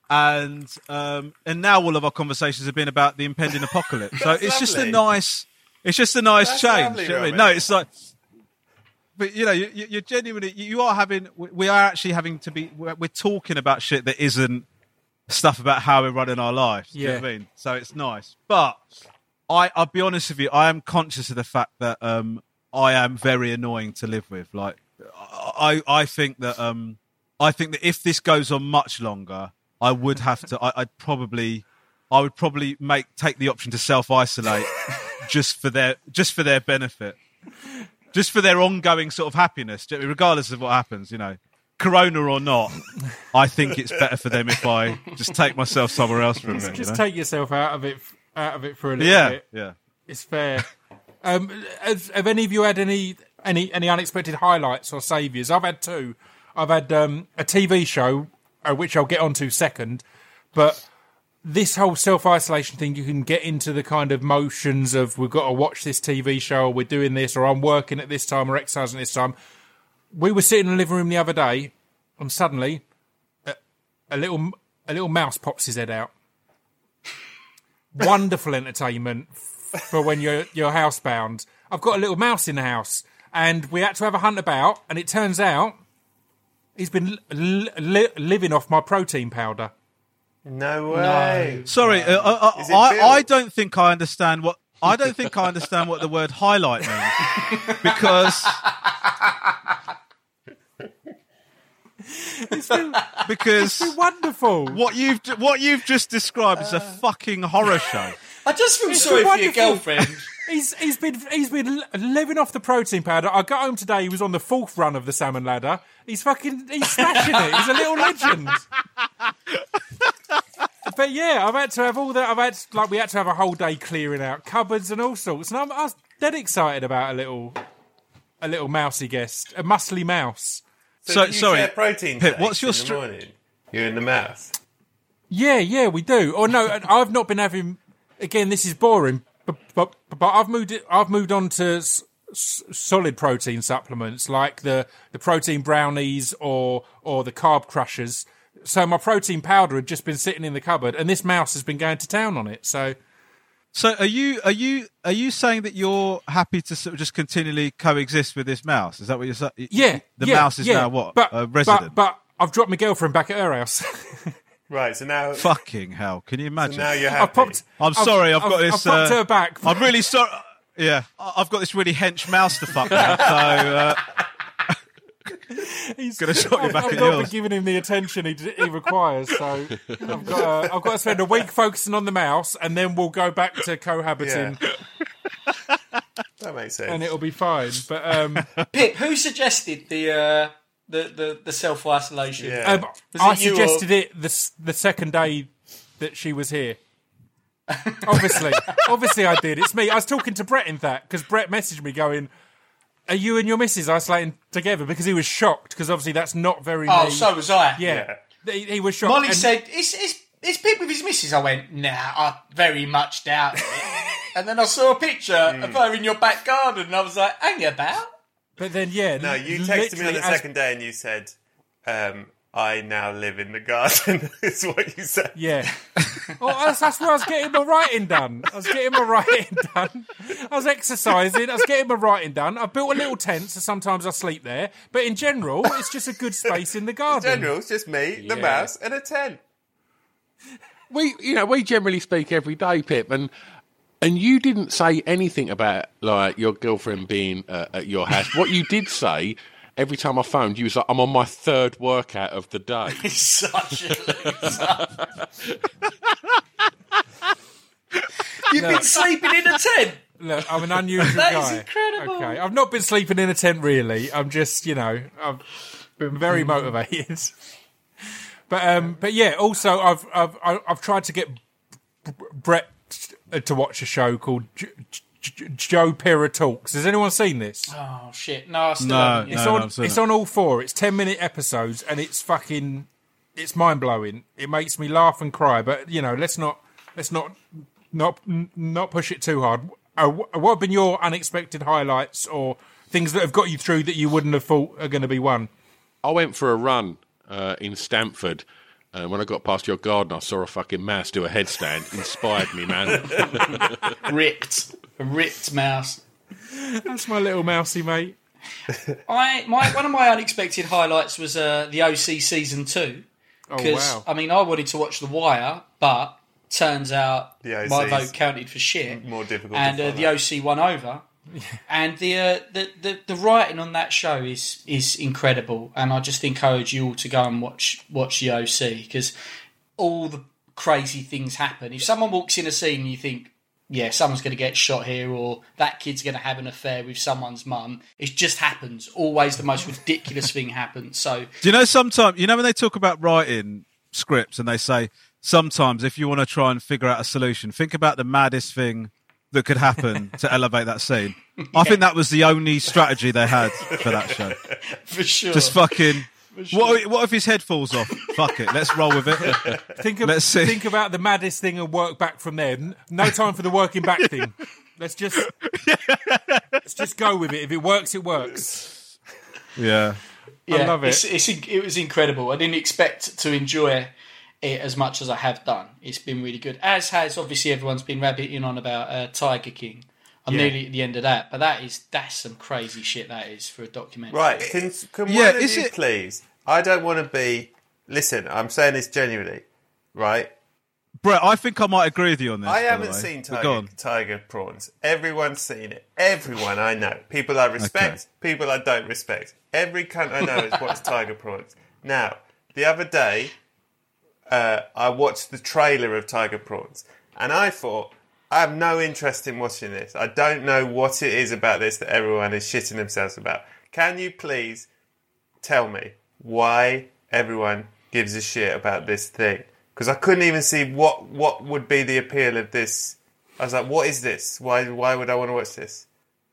And um, and now all of our conversations have been about the impending apocalypse. so it's just a nice, it's just a nice That's change. lovely, you know what I mean? No, it's like, but you know, you, you- you're genuinely, you are having, we are actually having to be, we're, we're talking about shit that isn't stuff about how we're running our lives. Do you know what I mean? So it's nice. But I, I'll be honest with you, I am conscious of the fact that um, I am very annoying to live with. Like, I, I think that, um, I think that if this goes on much longer, I would have to, I, I'd probably, I would probably make take the option to self isolate just for their, just for their benefit, just for their ongoing sort of happiness, regardless of what happens. You know, Corona or not, I think it's better for them if I just take myself somewhere else for a minute. Just you know? take yourself out of it, out of it for a little yeah, bit. yeah. It's fair. um, have, have any of you had any any any unexpected highlights or saviours? I've had two. I've had um, a TV show, uh, which I'll get onto second, but this whole self isolation thing, you can get into the kind of motions of we've got to watch this TV show, or we're doing this, or I'm working at this time, or exercising this time. We were sitting in the living room the other day, and suddenly a, a little a little mouse pops his head out. Wonderful entertainment for when you're you're housebound. I've got a little mouse in the house, and we had to have a hunt about, and it turns out he's been li- li- living off my protein powder. No way. Sorry, uh, uh, Is I, I don't think I understand what I don't think I understand what the word highlight means because because Wonderful. what you've what you've just described is a fucking horror show. I just feel sorry for your girlfriend. He's he's been he's been living off the protein powder. I got home today. He was on the fourth run of the salmon ladder. He's fucking he's smashing it. He's a little legend. But yeah, I've had to have all that. I've had like we had to have a whole day clearing out cupboards and all sorts. And I'm, I was dead excited about a little a little mousy guest, a muscly mouse. So, So- you sorry, share protein Pip, what's your in the str- morning? You're in the mouth. Yeah, yeah, we do. Or no, I've not been having. Again, this is boring, but but, but I've moved it. I've moved on to s- s- solid protein supplements like the the protein brownies or or the carb crushers. So my protein powder had just been sitting in the cupboard, and this mouse has been going to town on it. So So are you are you are you saying that you're happy to sort of just continually coexist with this mouse? Is that what you're saying? yeah, the yeah, mouse is yeah. now what But, a resident. But, but I've dropped my girlfriend back at her house. Right, so now, Fucking hell! Can you imagine? now you're I happy. popped. I'm sorry, I've, got I've this. popped uh, her back. I'm really sorry. Yeah, I- I've got this really hench mouse to fuck now, so uh, He's gonna shot you back I've at not yours. been giving him the attention he, he requires, so I've got, uh, I've got to spend a week focusing on the mouse, and then we'll go back to cohabiting, That makes sense. and it'll be fine. But um, Pip, who suggested the uh, the, the, the self isolation? Yeah. um, Was I it you or- suggested it the s- the second day that she was here. obviously, obviously, I did. It's me. I was talking to Brett in that because Brett messaged me going, "Are you and your missus isolating together?" Because he was shocked because obviously that's not very. Oh, me. so was I. yeah. He, he was shocked. Molly and- said, "It's is is Pip with his missus?" I went, "Nah, I very much doubt it." and then I saw a picture of her in your back garden, and I was like, "Hang about." But then, yeah, no, you texted me on literally the as- second day and you said, um, I now live in the garden, is what you said. Yeah. well, that's, that's where I was getting my writing done. I was getting my writing done. I was exercising. I was getting my writing done. I built a little tent, so sometimes I sleep there. But in general, it's just a good space in the garden. In general, it's just me, the Yeah. mouse, and a tent. we you know we generally speak every day, Pip, and and you didn't say anything about like your girlfriend being uh, at your house. what you did say every time I phoned, you was like, "I'm on my third workout of the day." He's such a loser. You've been sleeping in a tent. Look, I'm an unusual That is guy. incredible. Okay, I've not been sleeping in a tent really. I'm just, you know, I've been very motivated. But um, but yeah. Also, I've I've I've I've tried to get Brett to watch a show called J- J- Joe Pera Talks. Has anyone seen this? Oh shit! No, I still No, haven't. It's no, on. I've seen it's it. on all four. It's ten minute episodes, and it's fucking. It's mind blowing. It makes me laugh and cry. But you know, let's not let's not not not push it too hard. Uh, what have been your unexpected highlights or things that have got you through that you wouldn't have thought are going to be one? I went for a run uh, in Stamford. And when I got past your garden, I saw a fucking mouse do a headstand. Inspired me, man. ripped, a ripped mouse. That's my little mousy mate. I my one of my unexpected highlights was uh, the OC season two. Oh Because wow! I mean, I wanted to watch The Wire, but turns out my vote counted for shit. more difficult to and uh, the OC won over. and the, uh, the the the writing on that show is is incredible, and I just encourage you all to go and watch watch the OC because all the crazy things happen. If someone walks in a scene and you think, yeah, someone's going to get shot here, or that kid's going to have an affair with someone's mum, it just happens. Always the most ridiculous thing happens. So Do you know sometimes you know when they talk about writing scripts and they say sometimes if you want to try and figure out a solution, think about the maddest thing that could happen to elevate that scene. I think that was the only strategy they had for that show. for sure, Just fucking. What, what if his head falls off? Fuck it, let's roll with it. Think, of, let's see. think about the maddest thing and work back from there. No time for the working back thing. Let's just let's just go with it. If it works, it works. Yeah. I love it. It's, it's, it was incredible. I didn't expect to enjoy it as much as I have done. It's been really good. As has obviously everyone's been rabbiting on about uh, Tiger King. I'm nearly at the end of that, but that is that's some crazy shit. That is for a documentary. Right, can, can Yeah, one of you it- please? I don't want to be. Listen, I'm saying this genuinely, right? Brett, I think I might agree with you on this. I haven't seen tiger, on. tiger prawns. Everyone's seen it. Everyone I know. People I respect, people I don't respect. Every cunt I know has watched tiger prawns. Now, the other day, uh, I watched the trailer of tiger prawns, and I thought, I have no interest in watching this. I don't know what it is about this that everyone is shitting themselves about. Can you please tell me why everyone gives a shit about this thing? Because I couldn't even see what what would be the appeal of this. I was like, what is this? Why why would I want to watch this?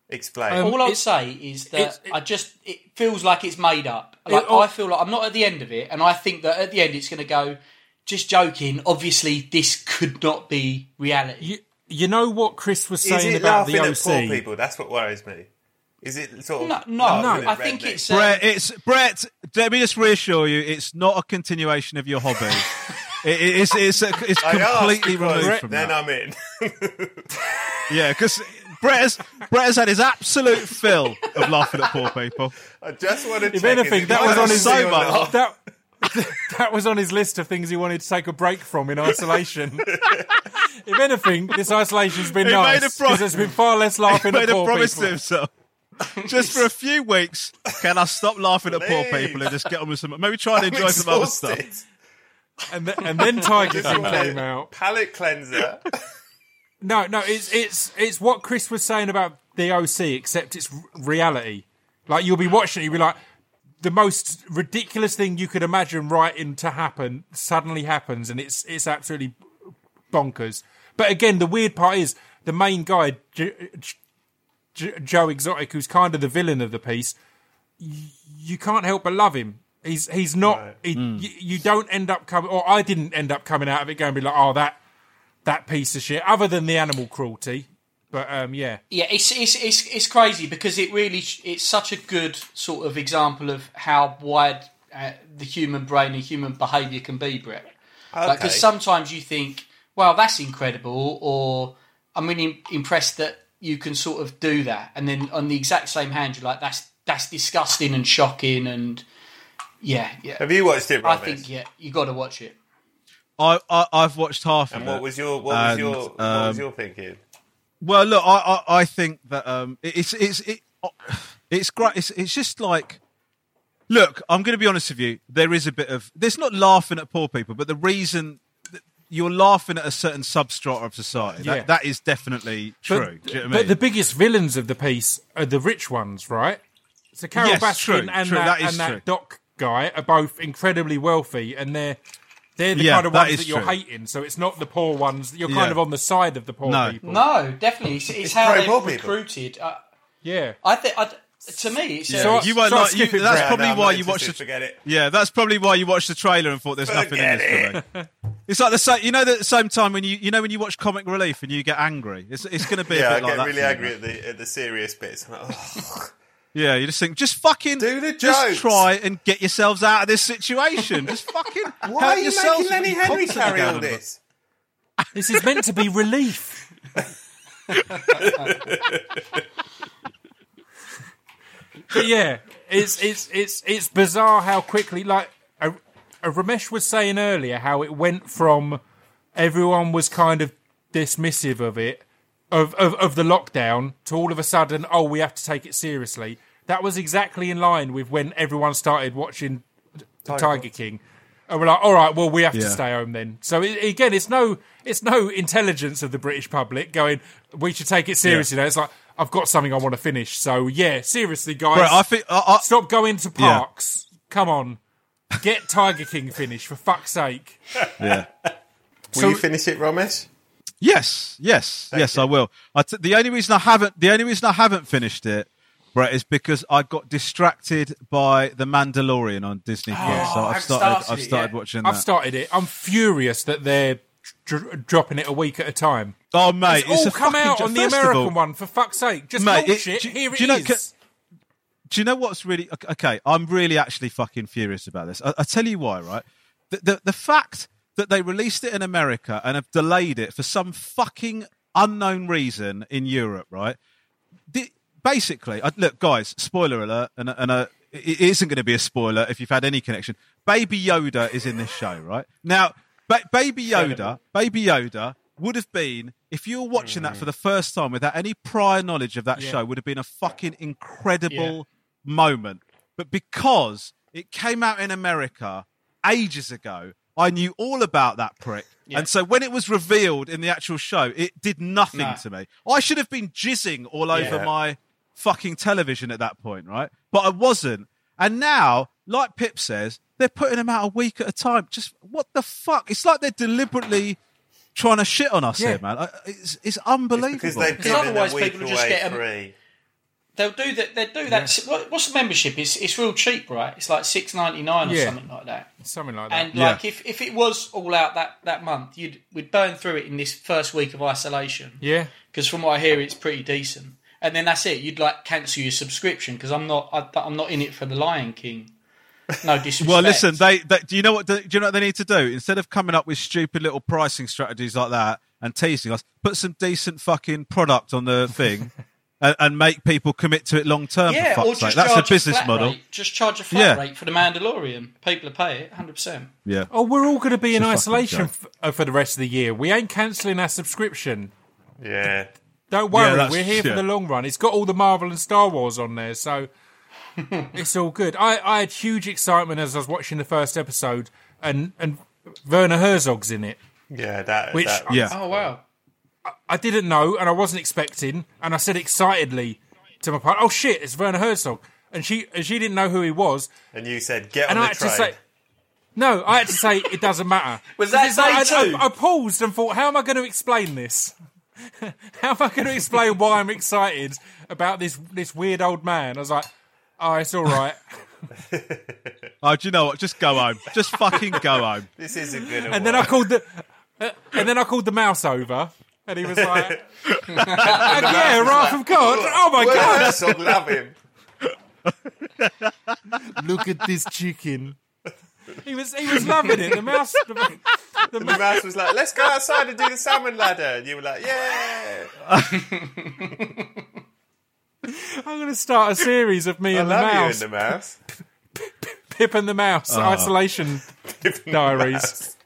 Explain. Um, All I'll It- say is that it's- it- I just it feels like it's made up. Like oh- I feel like I'm not at the end of it, and I think that at the end it's going to go. Just joking. Obviously, this could not be reality. You, you know what Chris was is saying it about laughing the at poor OC? people? That's what worries me. Is it sort of no, no, laughing I think rednecks? it's uh, Brett, it's Brett. Let me just reassure you, it's not a continuation of your hobby. it, it's it's it's completely because removed from then that. I'm in. Yeah, because Brett has Brett has had his absolute fill of laughing at poor people. I just want to. If check anything, that was on his see or not. that that was on his list of things he wanted to take a break from in isolation. if anything, this isolation's been He nice made a pro- because there's been far less laughing He at made a promise people. to himself. Just for a few weeks, can I stop laughing at poor people and just get on with some? Maybe try and I'm enjoy some other exhausted. stuff. And, th- and then Tiger Just King came out. Palate cleanser. No, no, it's it's it's what Chris was saying about the OC, except it's r- reality. Like you'll be watching, it, you'll be like, the most ridiculous thing you could imagine writing to happen suddenly happens, and it's it's absolutely bonkers. But again, the weird part is the main guy, J- J- Joe Exotic, who's kind of the villain of the piece. y- You can't help but love him. He's he's not. Right. He, hmm. you, you don't end up coming, or I didn't end up coming out of it going be like, oh that that piece of shit. Other than the animal cruelty, but um, yeah, Yeah, it's it's it's it's crazy because it really it's such a good sort of example of how wide uh, the human brain and human behaviour can be, Brett. Because Okay. sometimes you think, well, that's incredible, or I'm really impressed that you can sort of do that, and then on the exact same hand, you're like, that's that's disgusting and shocking, and yeah, yeah. Have you watched it, I think yeah, you got to watch it. I, I I've watched half And of what it. was your what was And, your what um, was your thinking? Well, look, I, I, I think that um, it's it's it, it's great. It's, it's just like Look, I'm going to be honest with you. There is a bit of there's not laughing at poor people, but the reason that you're laughing at a certain substrata of society Yeah. that, that is definitely true. But, you know I but the biggest villains of the piece are the rich ones, right? So Carole Yes, Baskin true, and true, that, that and that. Doc guy are both incredibly wealthy, and they're they're the Yeah, kind of that ones is that you're true. hating. So it's not the poor ones. You're Yeah. kind of on the side of the poor No. people. No, definitely. It's, it's, how they've poor recruited. Uh, Yeah. I think. I, to me, it's So- uh, you won't so like. You, that's probably why you watched the. Forget it. Yeah, that's probably why you watched the trailer and thought there's nothing in Forget this for me. It's like the same. You know, the same time when you you know when you watch Comic Relief and you get angry. It's it's going to be Yeah, a I bit like get that. really angry at the at the serious bits. I'm like. Yeah, you just think, just fucking Do the just jokes. try and get yourselves out of this situation. Just fucking Why help are you making Lenny with Henry carry all on this? This is meant to be relief. but yeah, it's it's it's it's bizarre how quickly like uh, uh, Romesh was saying earlier how it went from everyone was kind of dismissive of it of, of of the lockdown to all of a sudden oh we have to take it seriously. That was exactly in line with when everyone started watching Tiger, King. And we're like, all right, well, we have to stay home then. So it, again, it's no, it's no intelligence of the British public going, we should take it seriously. now. It's like, I've got something I want to finish. So yeah, seriously, guys, Right, I think I, I, stop going to parks. Come on, get Tiger King finished for fuck's sake. yeah. Will So- you finish it, Romesh? Yes, yes, yes, I will. I t- the only reason I haven't, the only reason I haven't finished it, Brett, is because I got distracted by the Mandalorian on Disney Plus. Oh, so I've I've started, started I've started yeah. watching I've started it. I'm furious that they're dr- dropping it a week at a time. oh mate, It's, all a come out on the American all- one for fuck's sake. Just Mate, it- it. do- Here it do you know, is. ca- do you know what's really okay? I'm really actually fucking furious about this. I, I tell you why, right? The, the the fact that they released it in America and have delayed it for some fucking unknown reason in Europe, right? Basically, I, look, guys, spoiler alert, and and uh, it isn't going to be a spoiler if you've had any connection. Baby Yoda is in this show, right? Now, ba- Baby Yoda, Baby Yoda would have been if you were watching that for the first time without any prior knowledge of that Yeah. show, would have been a fucking incredible moment. But because it came out in America ages ago, I knew all about that prick. And so when it was revealed in the actual show, it did nothing No. to me. I should have been jizzing all over Yeah. my fucking television at that point, right? But I wasn't. And now, like Pip says, they're putting them out a week at a time. Just what the fuck? It's like they're deliberately trying to shit on us Yeah. here, man. It's, it's unbelievable. Because they've Because otherwise a week people will just get get 'em- free. they'll do that. They do that. What, what's the membership? It's it's real cheap, right? It's like six ninety nine or Yeah. something like that. Something like that. And Yeah. like if, if it was all out that, that month, you'd we'd burn through it in this first week of isolation. yeah. Because from what I hear, it's pretty decent. And then that's it. You'd like cancel your subscription because I'm not I, I'm not in it for the Lion King. No disrespect. Well, listen, they, they do you know what do you know what they need to do? Instead of coming up with stupid little pricing strategies like that and teasing us, put some decent fucking product on the thing and, and make people commit to it long term. yeah, for or just sake. That's a charge business flat model. Rate. Just charge a flat Yeah. rate for the Mandalorian. People will pay it, hundred percent. Yeah. Oh, we're all going to be in isolation f- uh, for the rest of the year. We ain't cancelling our subscription. Yeah. Don't worry, that's- we're here yeah. for the long run. It's got all the Marvel and Star Wars on there, so it's all good. I, I had huge excitement as I was watching the first episode, and and Werner Herzog's in it, Yeah, that. which that Yeah. Oh wow. I didn't know and I wasn't expecting, and I said excitedly to my partner, "Oh shit, it's Werner Herzog," and she and she didn't know who he was, And you said, get and on I the had train. to say. No, I had to say it doesn't matter. Was that It's like day two? I, I paused and thought, how am I going to explain this? how am I going to explain why I'm excited about this this weird old man? I was like, oh, it's all right. Oh, do you know what? Just go home. Just fucking go home. this is a good one. And then I called the uh, and then I called the mouse over, and he was like, yeah, Wrath of God. Oh my god, Herzog love him. look at this chicken. He was he was loving it. The mouse. The, the The mouse mouse was like, let's go outside and do the salmon ladder. And you were like, yeah. I'm going to start a series of me I and the love you mouse. in the mouse. Pip and the Mouse ah. Isolation Diaries.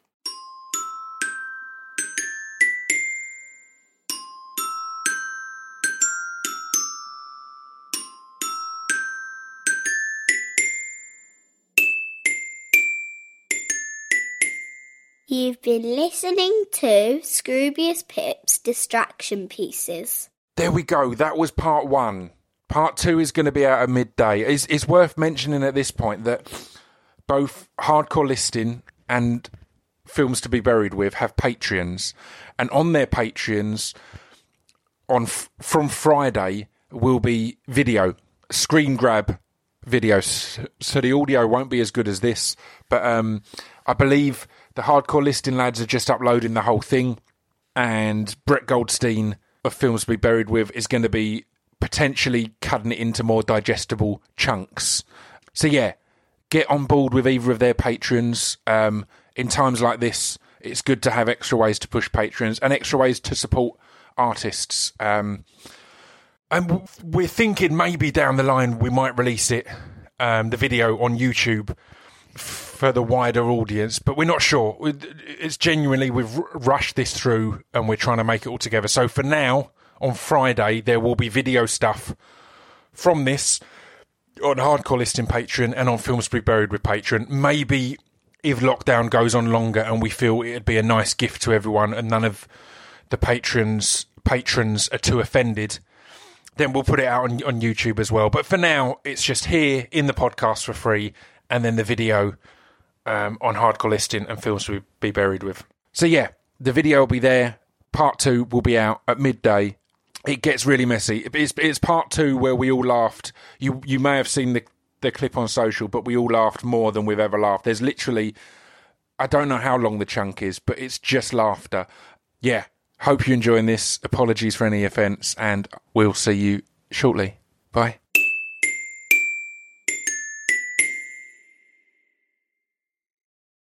You've been listening to Scroobius Pip's Distraction Pieces. There we go. That was part one. Part two is going to be out at midday. It's, it's worth mentioning at this point that both Hardcore Listing and Films to Be Buried With have Patreons. And on their Patreons, on f- from Friday, will be video, screen grab videos. So the audio won't be as good as this. But um, I believe the Hardcore Listing lads are just uploading the whole thing. And Brett Goldstein of Films to Be Buried With is going to be potentially cutting it into more digestible chunks. So yeah, get on board with either of their patrons. Um, in times like this, it's good to have extra ways to push patrons and extra ways to support artists. Um, and we're thinking maybe down the line we might release it, um, the video on YouTube for the wider audience, but we're not sure. It's genuinely we've rushed this through and we're trying to make it all together. So for now, on Friday there will be video stuff from this on Hardcore Listing Patreon and on Films to Be Buried with Patreon. Maybe if lockdown goes on longer and we feel it'd be a nice gift to everyone and none of the patrons patrons are too offended, then we'll put it out on, on YouTube as well. But for now, it's just here in the podcast for free and then the video um, on Hardcore Listing and Films to Be Buried with. So yeah, the video will be there. Part two will be out at midday it gets really messy. It's, it's part two where we all laughed. You you may have seen the the clip on social, but we all laughed more than we've ever laughed. There's literally, I don't know how long the chunk is, but it's just laughter. Yeah. Hope you're enjoying this. Apologies for any offence, and we'll see you shortly. Bye.